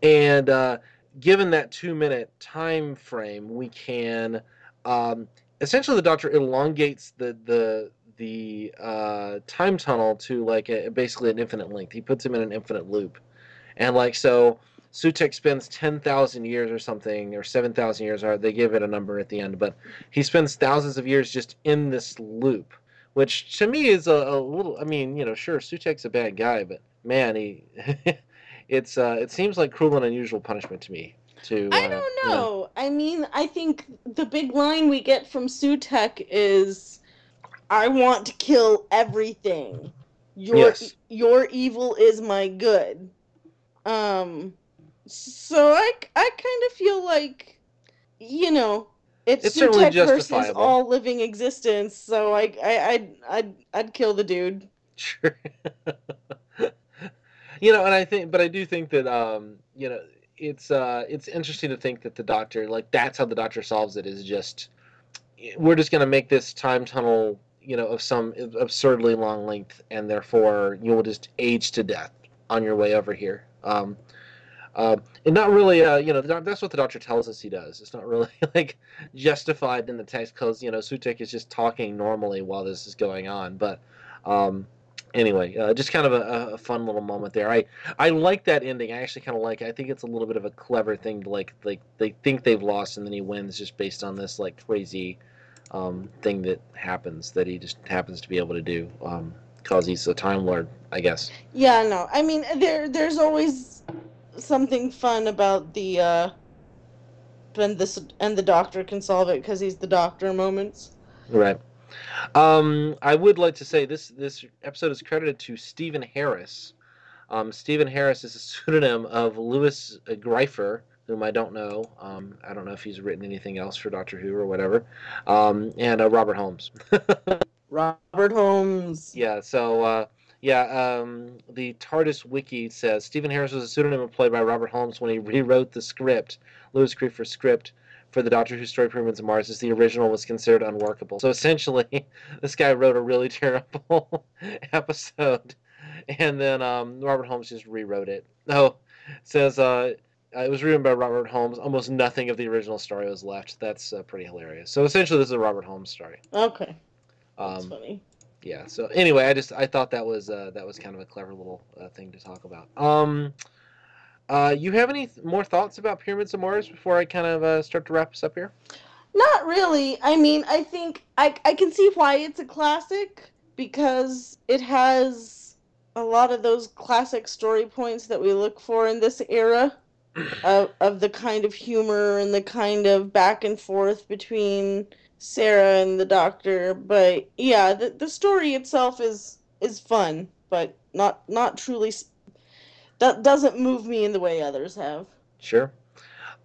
and uh, given that two minute time frame, we can um, essentially the Doctor elongates the the the uh, time tunnel to like a, basically an infinite length. He puts him in an infinite loop, and like so Sutekh spends ten thousand years or something, or seven thousand years, or they give it a number at the end, but he spends thousands of years just in this loop, which to me is a, a little. I mean, you know, sure, Sutekh's a bad guy, but man, he, it's uh, it seems like cruel and unusual punishment to me. To I uh, don't you know. I mean, I think the big line we get from Sutekh is, "I want to kill everything. Your Yes. your evil is my good." Um, so I I kind of feel like, you know, it's, It's Sutekh versus all living existence. So I I I'd I'd, I'd kill the dude. Sure. you know, and I think, but I do think that, um, you know, it's uh, it's interesting to think that the doctor, like, that's how the doctor solves it. Is just we're just going to make this time tunnel, you know, of some absurdly long length, and therefore you will just age to death on your way over here. Um, um, and not really, uh, you know, that's what the doctor tells us he does. It's not really like justified in the text because you know Sutekh is just talking normally while this is going on. But um, anyway, uh, just kind of a, a fun little moment there. I I like that ending. I actually kind of like. it. I think it's a little bit of a clever thing. To like like they think they've lost and then he wins just based on this like crazy um, thing that happens that he just happens to be able to do because he's a time lord, I guess. Yeah, no. I mean, there there's always something fun about the uh and this and the doctor can solve it because he's the doctor moments. Right. Um, I would like to say this this episode is credited to Stephen Harris. Um, Stephen Harris is a pseudonym of Lewis Greifer, whom I don't know. Um, I don't know if he's written anything else for Doctor Who or whatever. Um, and uh, Robert Holmes. Robert Holmes. Yeah, so uh, yeah, um, the TARDIS wiki says Stephen Harris was a pseudonym employed by Robert Holmes when he rewrote the script, Lewis Creefer's script for the Doctor Who story Pyramids of Mars, as the original was considered unworkable. So essentially, this guy wrote a really terrible episode, and then um, Robert Holmes just rewrote it. No, it says uh, it was written by Robert Holmes. Almost nothing of the original story was left. That's uh, pretty hilarious. So essentially, this is a Robert Holmes story. Okay, that's Um, funny. yeah so anyway i just i thought that was uh, that was kind of a clever little uh, thing to talk about um uh you have any th- more thoughts about pyramids of mars before i kind of uh, start to wrap us up here Not really. I mean, I think I I can see why it's a classic because it has a lot of those classic story points that we look for in this era of of the kind of humor and the kind of back and forth between Sarah and the doctor. But yeah, the the story itself is is fun, but not not truly s- that doesn't move me in the way others have. sure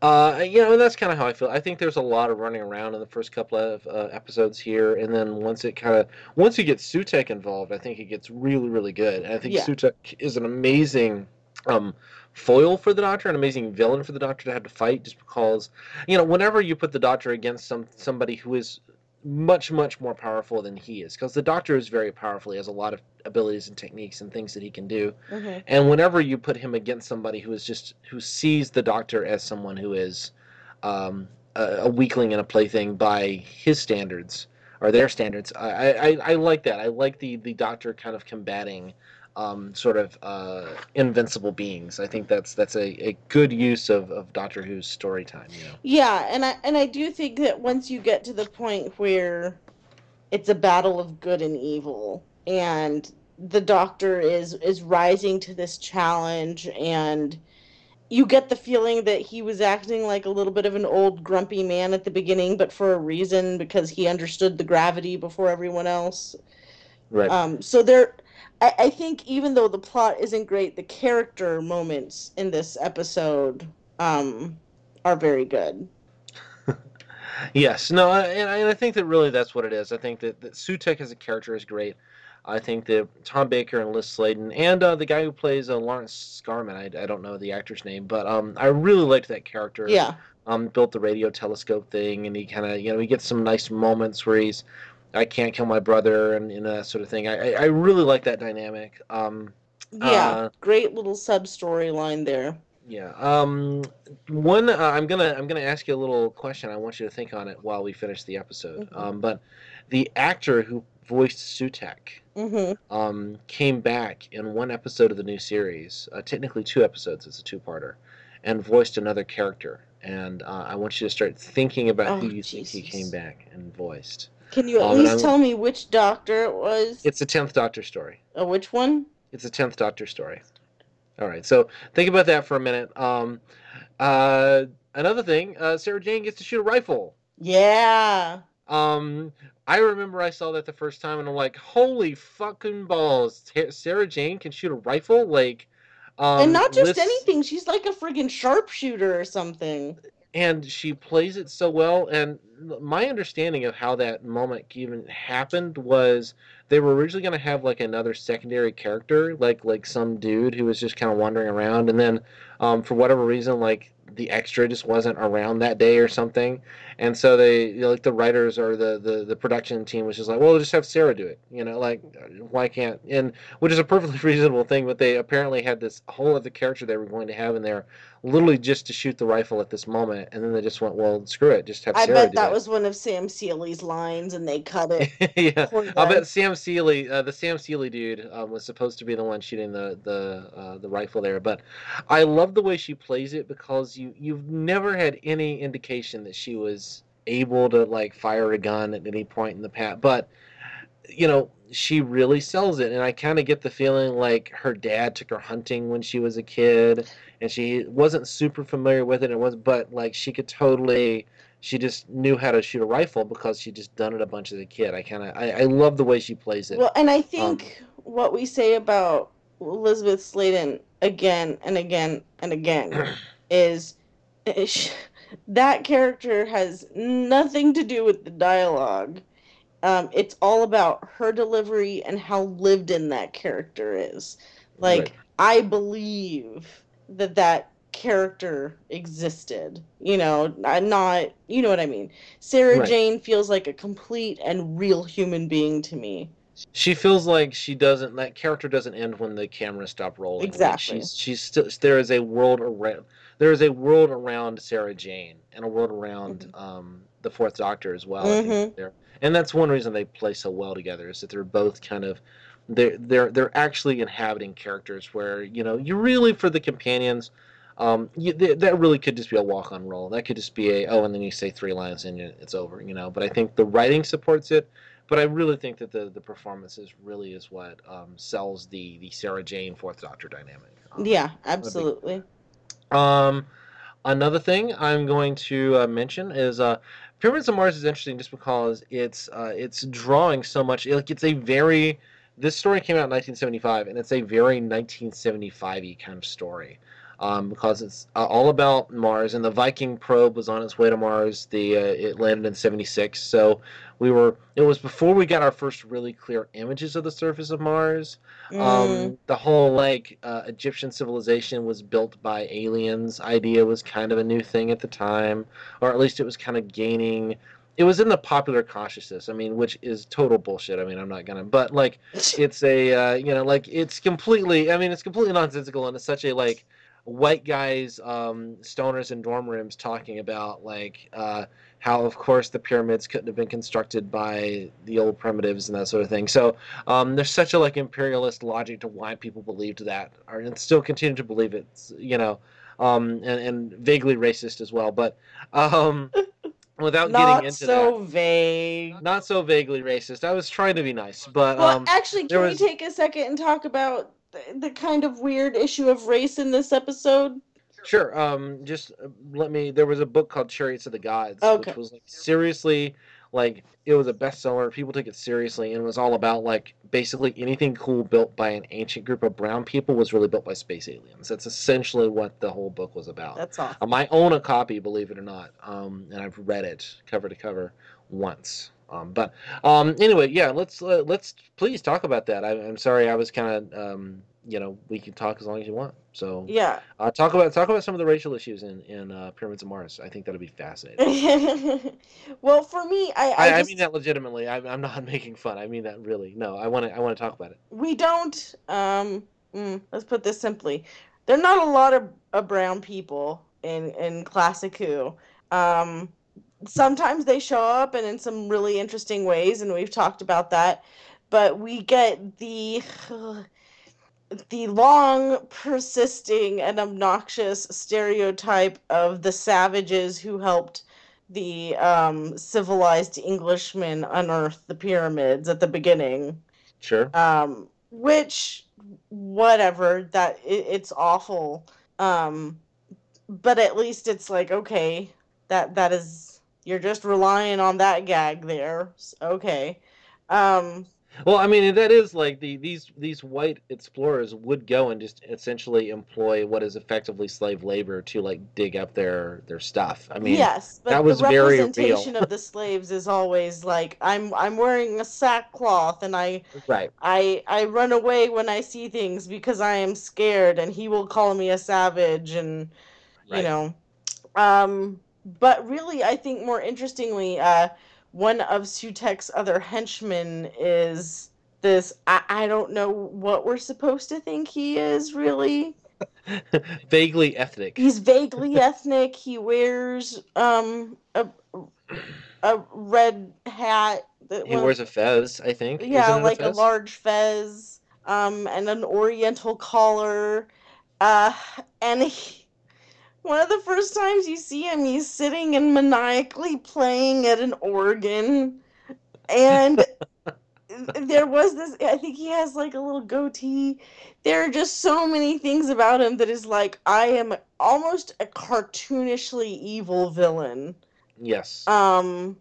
uh you know and that's kind of how i feel i think there's a lot of running around in the first couple of uh, episodes here and then once it kind of once you get sutekh involved i think it gets really really good and i think Yeah. sutekh is an amazing um foil for the doctor an amazing villain for the doctor to have to fight just because you know whenever you put the doctor against some somebody who is much much more powerful than he is because the doctor is very powerful. He has a lot of abilities and techniques and things that he can do. Hmm and whenever you put him against somebody who is just who sees the doctor as someone who is um, a, a weakling and a plaything by his standards or their standards, I, I, I like that. I like the the doctor kind of combating um, sort of uh, invincible beings. I think that's that's a, a good use of, of Doctor Who's story time. You know. Yeah, and I and I do think that once you get to the point where it's a battle of good and evil and the doctor is is rising to this challenge and you get the feeling that he was acting like a little bit of an old grumpy man at the beginning but for a reason because he understood the gravity before everyone else Right. um, so there, I, I think even though the plot isn't great, the character moments in this episode um, are very good. Yes, no, I- and I, and I think that really that's what it is. I think that, that Sutekh as a character is great. I think that Tom Baker and Lis Sladen and uh, the guy who plays uh, Laurence Scarman, I, I don't know the actor's name, but um, I really liked that character. Yeah, Um, built the radio telescope thing, and he kind of, you know, he gets some nice moments where he's, I can't kill my brother, and, and that sort of thing. I, I, I really like that dynamic. Um, yeah, Uh, great little sub storyline there. yeah. Um, one, uh, I'm gonna I'm gonna ask you a little question. I want you to think on it while we finish the episode. Mhm. Um, but the actor who voiced Sutekh hmm um, came back in one episode of the new series. Uh, technically, two episodes. It's a two-parter, and voiced another character. And uh, I want you to start thinking about who Oh, you think he came back and voiced. Can you at Um, least tell me which doctor it was? It's a tenth Doctor story. Uh, which one? It's a tenth Doctor story. All right, so think about that for a minute. Um, uh, another thing, uh, Sarah Jane gets to shoot a rifle. Yeah. Um, I remember I saw that the first time, and I'm like, "Holy fucking balls! Sarah Jane can shoot a rifle!" Like, um, and not just anything. She's like a friggin' sharpshooter or something. And she plays it so well. And my understanding of how that moment even happened was they were originally going to have like another secondary character, like like some dude who was just kind of wandering around, and then um, for whatever reason, like the extra just wasn't around that day or something, and so they you know, like the writers or the, the the production team was just like, well, just have Sarah do it, you know, like why can't and which is a perfectly reasonable thing, but they apparently had this whole other character they were going to have in there literally just to shoot the rifle at this moment, and then they just went, "Well, screw it, just have Sarah I bet that it." was one of Sam Seely's lines, and they cut it. yeah, I bet Sam Seely, uh, the Sam Seely dude, um, was supposed to be the one shooting the the uh, the rifle there. But I love the way she plays it because you you've never had any indication that she was able to like fire a gun at any point in the past, but you know she really sells it and i kind of get the feeling like her dad took her hunting when she was a kid and she wasn't super familiar with it it was but like she could totally she just knew how to shoot a rifle because she just done it a bunch as a kid i kind of I, I love the way she plays it Well, and I um, think what we say about Elizabeth Sladen again and again and again is eh, is that character has nothing to do with the dialogue. Um, it's all about her delivery and how lived in that character is. Like, Right. I believe that that character existed. You know, I'm not, you know what I mean. Sarah Right. Jane feels like a complete and real human being to me. she feels like she doesn't that character doesn't end when the camera stop rolling Like, Exactly. she's she's still there is a world around there is a world around sarah jane and a world around Mm-hmm. um the fourth doctor as well think, there and that's one reason they play so well together is that they're both kind of they're they're they're actually inhabiting characters where you know you really for the companions um, you, th- that really could just be a walk-on role. That could just be a oh, and then you say three lines and it's over, you know. But I think the writing supports it. But I really think that the the performances really is what um, sells the the Sarah Jane Fourth Doctor dynamic. Um, Yeah, absolutely. um, another thing I'm going to uh, mention is uh, Pyramids of Mars is interesting just because it's uh, it's drawing so much. Like it's a very this story came out in 1975, and it's a very 1975y kind of story. Um, because it's uh, all about Mars, and the Viking probe was on its way to Mars. The uh, it landed in '76, so we were. It was before we got our first really clear images of the surface of Mars. Mm, Um, the whole like uh, Egyptian civilization was built by aliens idea was kind of a new thing at the time, or at least it was kind of gaining. It was in the popular consciousness. I mean, which is total bullshit. I mean, I'm not gonna, but like, it's a uh, you know, like it's completely. I mean, it's completely nonsensical, and it's such a like white guys, um, stoners in dorm rooms talking about like uh, how, of course, the pyramids couldn't have been constructed by the old primitives and that sort of thing. So um, there's such a like imperialist logic to why people believed that, or and still continue to believe it. You know, um, and, and vaguely racist as well. But um, without not getting into so vague. that, not so vaguely racist. I was trying to be nice, but Well, um, actually, can was- we take a second and talk about the, the kind of weird issue of race in this episode? Sure. Um, just uh, let me. There was a book called Chariots of the Gods, Okay. which was like seriously, like it was a bestseller. People took it seriously, and it was all about like basically anything cool built by an ancient group of brown people was really built by space aliens. That's essentially what the whole book was about. That's awesome. Um, I own a copy, believe it or not, um, and I've read it cover to cover once. Um, but um, anyway, yeah, let's uh, let's please talk about that. I, I'm sorry, I was kind of um, you know we can talk as long as you want. So Yeah. uh, talk about talk about some of the racial issues in in uh, Pyramids of Mars. I think that'll be fascinating. well, for me, I, I, I, I mean that legitimately. I'm, I'm not making fun. I mean that really. No, I want to I want to talk about it. we don't. Um, mm, let's put this simply: there are not a lot of, of brown people in in Classic Who. Um, sometimes they show up and in some really interesting ways, and we've talked about that. But we get the the long persisting and obnoxious stereotype of the savages who helped the um, civilized Englishmen unearth the pyramids at the beginning. Sure. Um, which, whatever, that it, it's awful. Um, but at least it's like okay, that that is you're just relying on that gag there. Okay. Um, Well, I mean, that is like the these these white explorers would go and just essentially employ what is effectively slave labor to like dig up their their stuff. I mean, yes, but that was the very real. representation of the slaves is always like I'm I'm wearing a sackcloth and I right. I I run away when I see things because I am scared and he will call me a savage and you know um but really I think more interestingly uh one of Sutekh's other henchmen is this I, I don't know what we're supposed to think he is really Vaguely ethnic. he's vaguely ethnic he wears um a a red hat that He wears a fez, I think. yeah, like a fez? large fez, um, and an oriental collar. Uh, and he, one of the first times you see him, he's sitting and maniacally playing at an organ. And there was this, I think he has like a little goatee. There are just so many things about him that is like, I am almost a cartoonishly evil villain Yes. um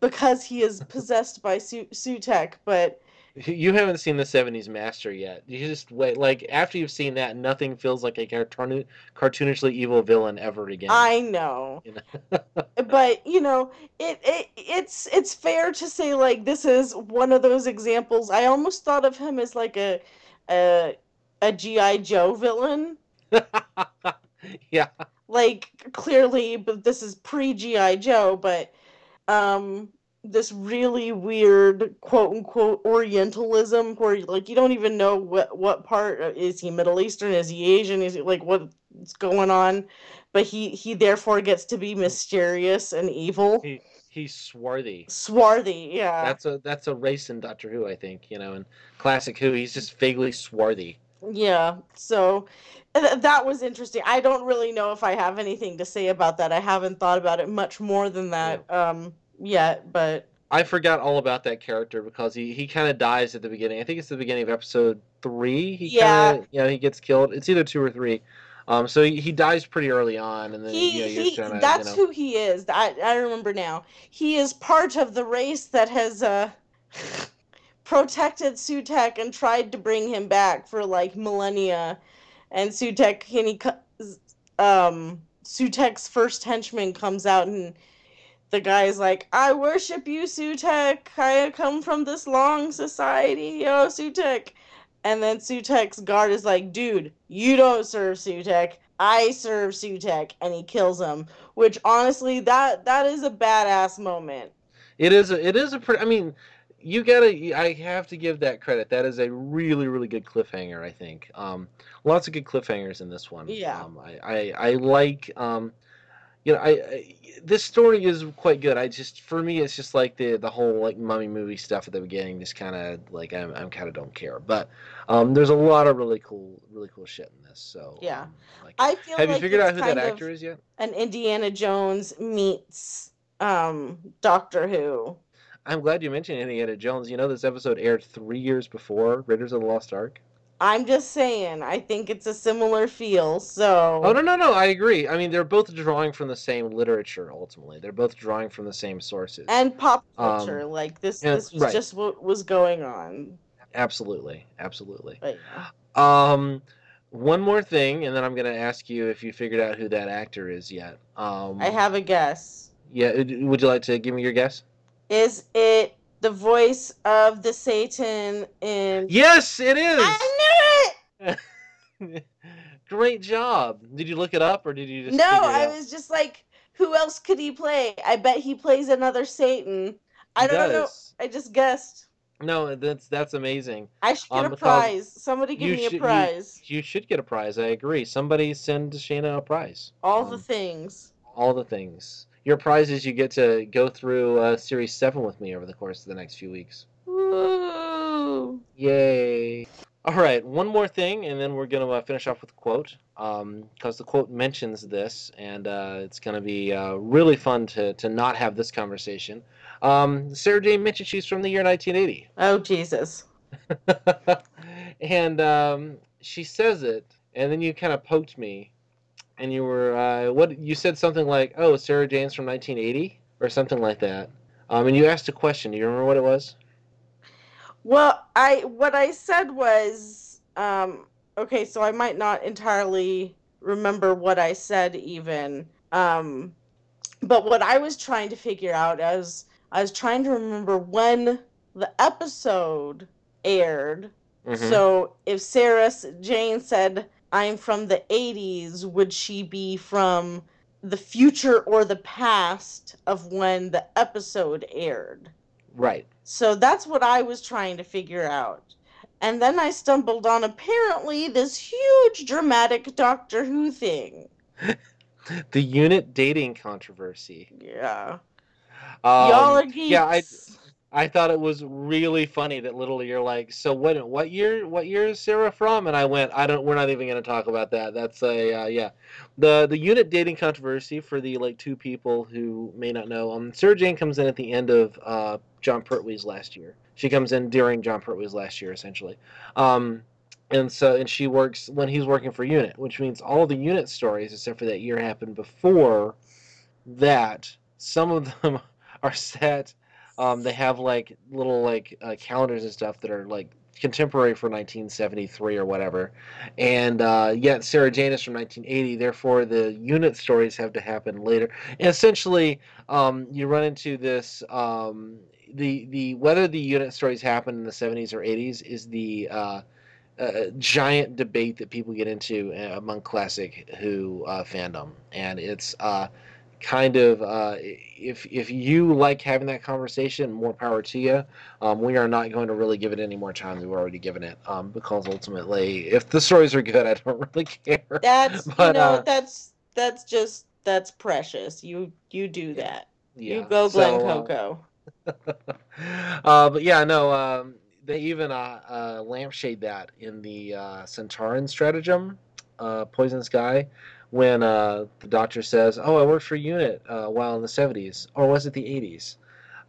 because he is possessed by Su- Sutekh but You haven't seen the '70s Master yet. You just wait. Like after you've seen that, nothing feels like a cartoon, cartoonishly evil villain ever again. I know You know? but you know it, it it's it's fair to say like this is one of those examples I almost thought of him as like a a a GI Joe villain yeah. like clearly but this is pre GI Joe but um this really weird quote unquote orientalism where like you don't even know what what part uh, is he middle eastern is he asian is he like what's going on but he he therefore gets to be mysterious and evil He he's swarthy. swarthy yeah That's a that's a race in Doctor Who, I think. You know, in classic Who, he's just vaguely swarthy. Yeah, so th- that was interesting. I don't really know if I have anything to say about that. I haven't thought about it much more than that um yet, but I forgot all about that character because he, he kind of dies at the beginning. I think it's the beginning of episode three. He Yeah. kind of, you know, he gets killed. It's either two or three. Um, so he, he dies pretty early on, and then he, you know, he kind of, that's you know, who he is. I I remember now. He is part of the race that has uh protected Sutekh and tried to bring him back for like millennia. And Sutekh and he um Sutekh's first henchman comes out and the guy's like, I worship you, Sutekh. I come from this long society, oh Sutekh. And then Sutekh's guard is like, dude, you don't serve Sutekh. I serve Sutekh, and he kills him. Which honestly, that that is a badass moment. It is a, it is a pretty. I mean, you gotta. I have to give that credit. That is a really really good cliffhanger. I think. Um, lots of good cliffhangers in this one. Yeah. Um, I, I I like. Um, you know, I, I this story is quite good. I just for me, it's just like the the whole like mummy movie stuff at the beginning. Just kind of like I'm I'm kind of don't care. But um, there's a lot of really cool really cool shit in this. So Yeah. um, like, I feel have like you figured out who that actor is yet? An Indiana Jones meets um Doctor Who. I'm glad you mentioned Indiana Jones. You know, this episode aired three years before Raiders of the Lost Ark. I'm just saying, I think it's a similar feel. So Oh no no no! I agree. I mean, they're both drawing from the same literature. Ultimately, they're both drawing from the same sources. and pop Um, culture, like this, this was right. just what was going on. absolutely, absolutely. Um, one more thing, and then I'm gonna ask you if you figured out who that actor is yet. Um, I have a guess. Yeah, would you like to give me your guess? Is it the voice of the Satan in? Yes, it is. I knew it. Great job. Did you look it up, or did you just? No, I was just like, who else could he play? I bet he plays another Satan. I He don't know. I just guessed. No, that's that's amazing. I should get Um, a prize. Somebody give me should- a prize. You should get a prize. I agree. Somebody send Shana a prize. All the um, things. All the things. Your prize is you get to go through uh, Series 7 with me over the course of the next few weeks. Woo! Yay. All right, one more thing, and then we're going to uh, finish off with a quote, because um, the quote mentions this, and uh, it's going to be uh, really fun to, to not have this conversation. Um, Sarah Jane mentioned she's from the year 1980. Oh, Jesus. and um, she says it, and then you kind of poked me, and you were, uh, what, you said something like, oh, Sarah Jane's from 1980, or something like that. Um, and you asked a question. Do you remember what it was? Well, I what I said was um okay, so I might not entirely remember what I said even. Um but what I was trying to figure out as I was trying to remember when the episode aired. Mhm. So if Sarah Jane said I'm from the 80s, would she be from the future or the past of when the episode aired? Right. So that's what I was trying to figure out. And then I stumbled on apparently this huge dramatic Doctor Who thing. The unit dating controversy. Yeah. Um, Y'all are geeks. yeah, I I thought it was really funny that literally you're like, so what? What year? What year is Sarah from? And I went, I don't. We're not even going to talk about that. That's a uh, yeah, the the unit dating controversy for the like two people who may not know. Um, Sarah Jane comes in at the end of uh, Jon Pertwee's last year. She comes in during Jon Pertwee's last year, essentially. Um, and so and she works when he's working for Unit, which means all the Unit stories, except for that year, happened before that. Some of them are set um, they have like little like uh, calendars and stuff that are like contemporary for 1973 or whatever, and uh, yet Sarah Jane is from 1980. Therefore, the unit stories have to happen later. And essentially, um, you run into this. Um, the the whether the unit stories happen in the 70s or 80s is the uh, uh, giant debate that people get into uh, among classic Who uh, fandom, and it's kind of uh, if if you like having that conversation, more power to you. Um, we are not going to really give it any more time than we've already given it, um, because ultimately, if the stories are good, I don't really care. That's you know, uh, that's that's just that's precious. You you do that. Yeah, You go Glen so, uh, Coco. uh, but yeah, no, um, they even uh, uh, lampshade that in the uh, Sontaran Stratagem, uh, Poison Sky, when uh, the doctor says, "Oh, I worked for Unit uh, while in the '70s, or was it the '80s?"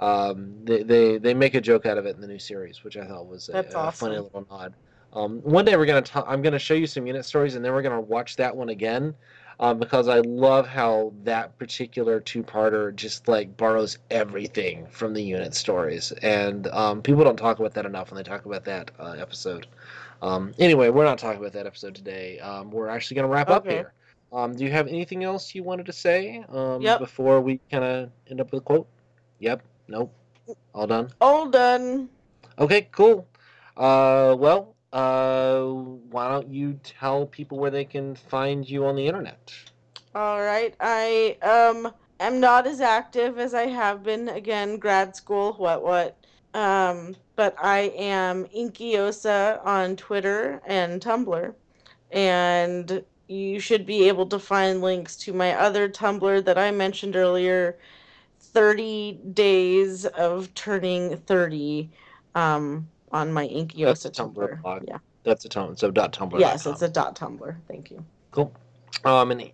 Um, they, they they make a joke out of it in the new series, which I thought was a, That's a funny little nod. Um, one day we're gonna ta- I'm gonna show you some Unit stories, and then we're gonna watch that one again. Um, because I love how that particular two-parter just like borrows everything from the unit stories, and um, people don't talk about that enough when they talk about that uh, episode. Um, anyway, we're not talking about that episode today. Um, we're actually going to wrap up here. Um, do you have anything else you wanted to say um, Yep. before we kind of end up with a quote? Yep. Nope. All done. All done. Okay. Cool. Uh, well, uh, why don't you tell people where they can find you on the internet? All right. I um am not as active as I have been. Again, grad school, what what. Um, but I am Inkyosa on Twitter and Tumblr, and you should be able to find links to my other Tumblr that I mentioned earlier. 30 days of turning 30 um on my Inkyosa That's Tumblr Tumblr. blog. Yeah. That's a Tumblr. So dot tumblr. Yes, it's a dot Tumblr. Thank you. Cool. Um, and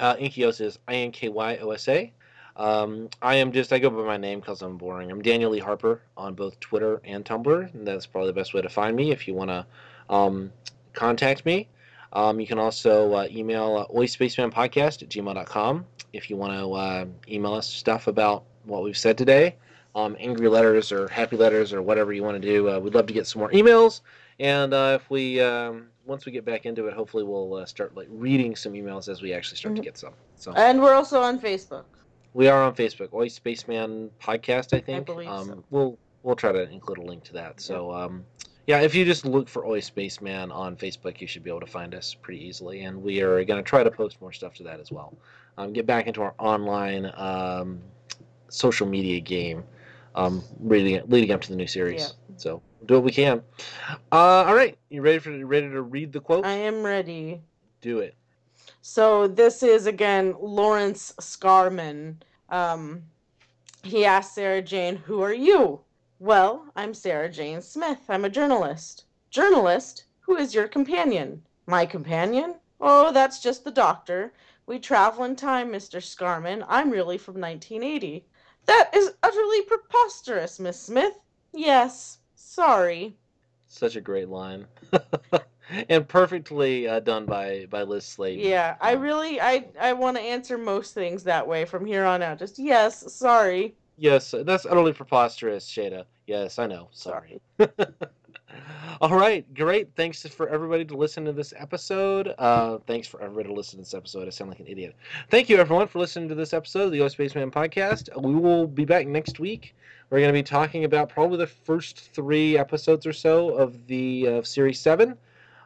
uh, Inkyosa is I N K Y O S A. Um, I am just I go by my name because I'm boring. I'm Daniel Lee Harper on both Twitter and Tumblr, and that's probably the best way to find me if you want to um, contact me. Um, you can also uh, email uh, oispacemanpodcast at gmail.com if you want to uh, email us stuff about what we've said today. Um, angry letters or happy letters or whatever you want to do. Uh, we'd love to get some more emails. And uh, if we um, once we get back into it, hopefully we'll uh, start like reading some emails as we actually start to Mhm. get some. So And we're also on Facebook. we are on Facebook, Oi Spaceman Podcast. I think. believe um, so. We'll we'll try to include a link to that. So um, yeah, if you just look for Oi Spaceman on Facebook, you should be able to find us pretty easily. And we are going to try to post more stuff to that as well. Um, get back into our online um, social media game, um, leading leading up to the new series. Yeah. So do what we can. Uh, all right, you ready for ready to read the quote? I am ready. Do it. So this is again Laurence Scarman. Um, he asked Sarah Jane, "Who are you?" Well, I'm Sarah Jane Smith. I'm a journalist. Journalist? Who is your companion? My companion? Oh, that's just the doctor. We travel in time, Mr. Scarman. I'm really from 1980. That is utterly preposterous, Miss Smith. Yes, sorry. Such a great line. and perfectly uh, done by by Lis Sladen. Yeah, I Um, really I I want to answer most things that way from here on out. Just yes, sorry. Yes, that's utterly preposterous, Shana. Yes, I know. Sorry. All right, great. Thanks for everybody to listen to this episode. Uh, thanks for everybody to listen to this episode. I sound like an idiot. Thank you, everyone, for listening to this episode of the Oi Spaceman podcast. We will be back next week. We're going to be talking about probably the first three episodes or so of the uh, series seven.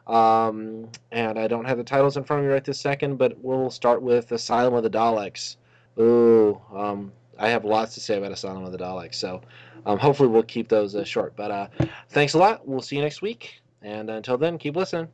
Um, and I don't have the titles in front of me right this second, but we'll start with Asylum of the Daleks. Ooh, um, I have lots to say about Asylum of the Daleks, so um, hopefully we'll keep those uh, short. But uh, thanks a lot. We'll see you next week. And until then, keep listening.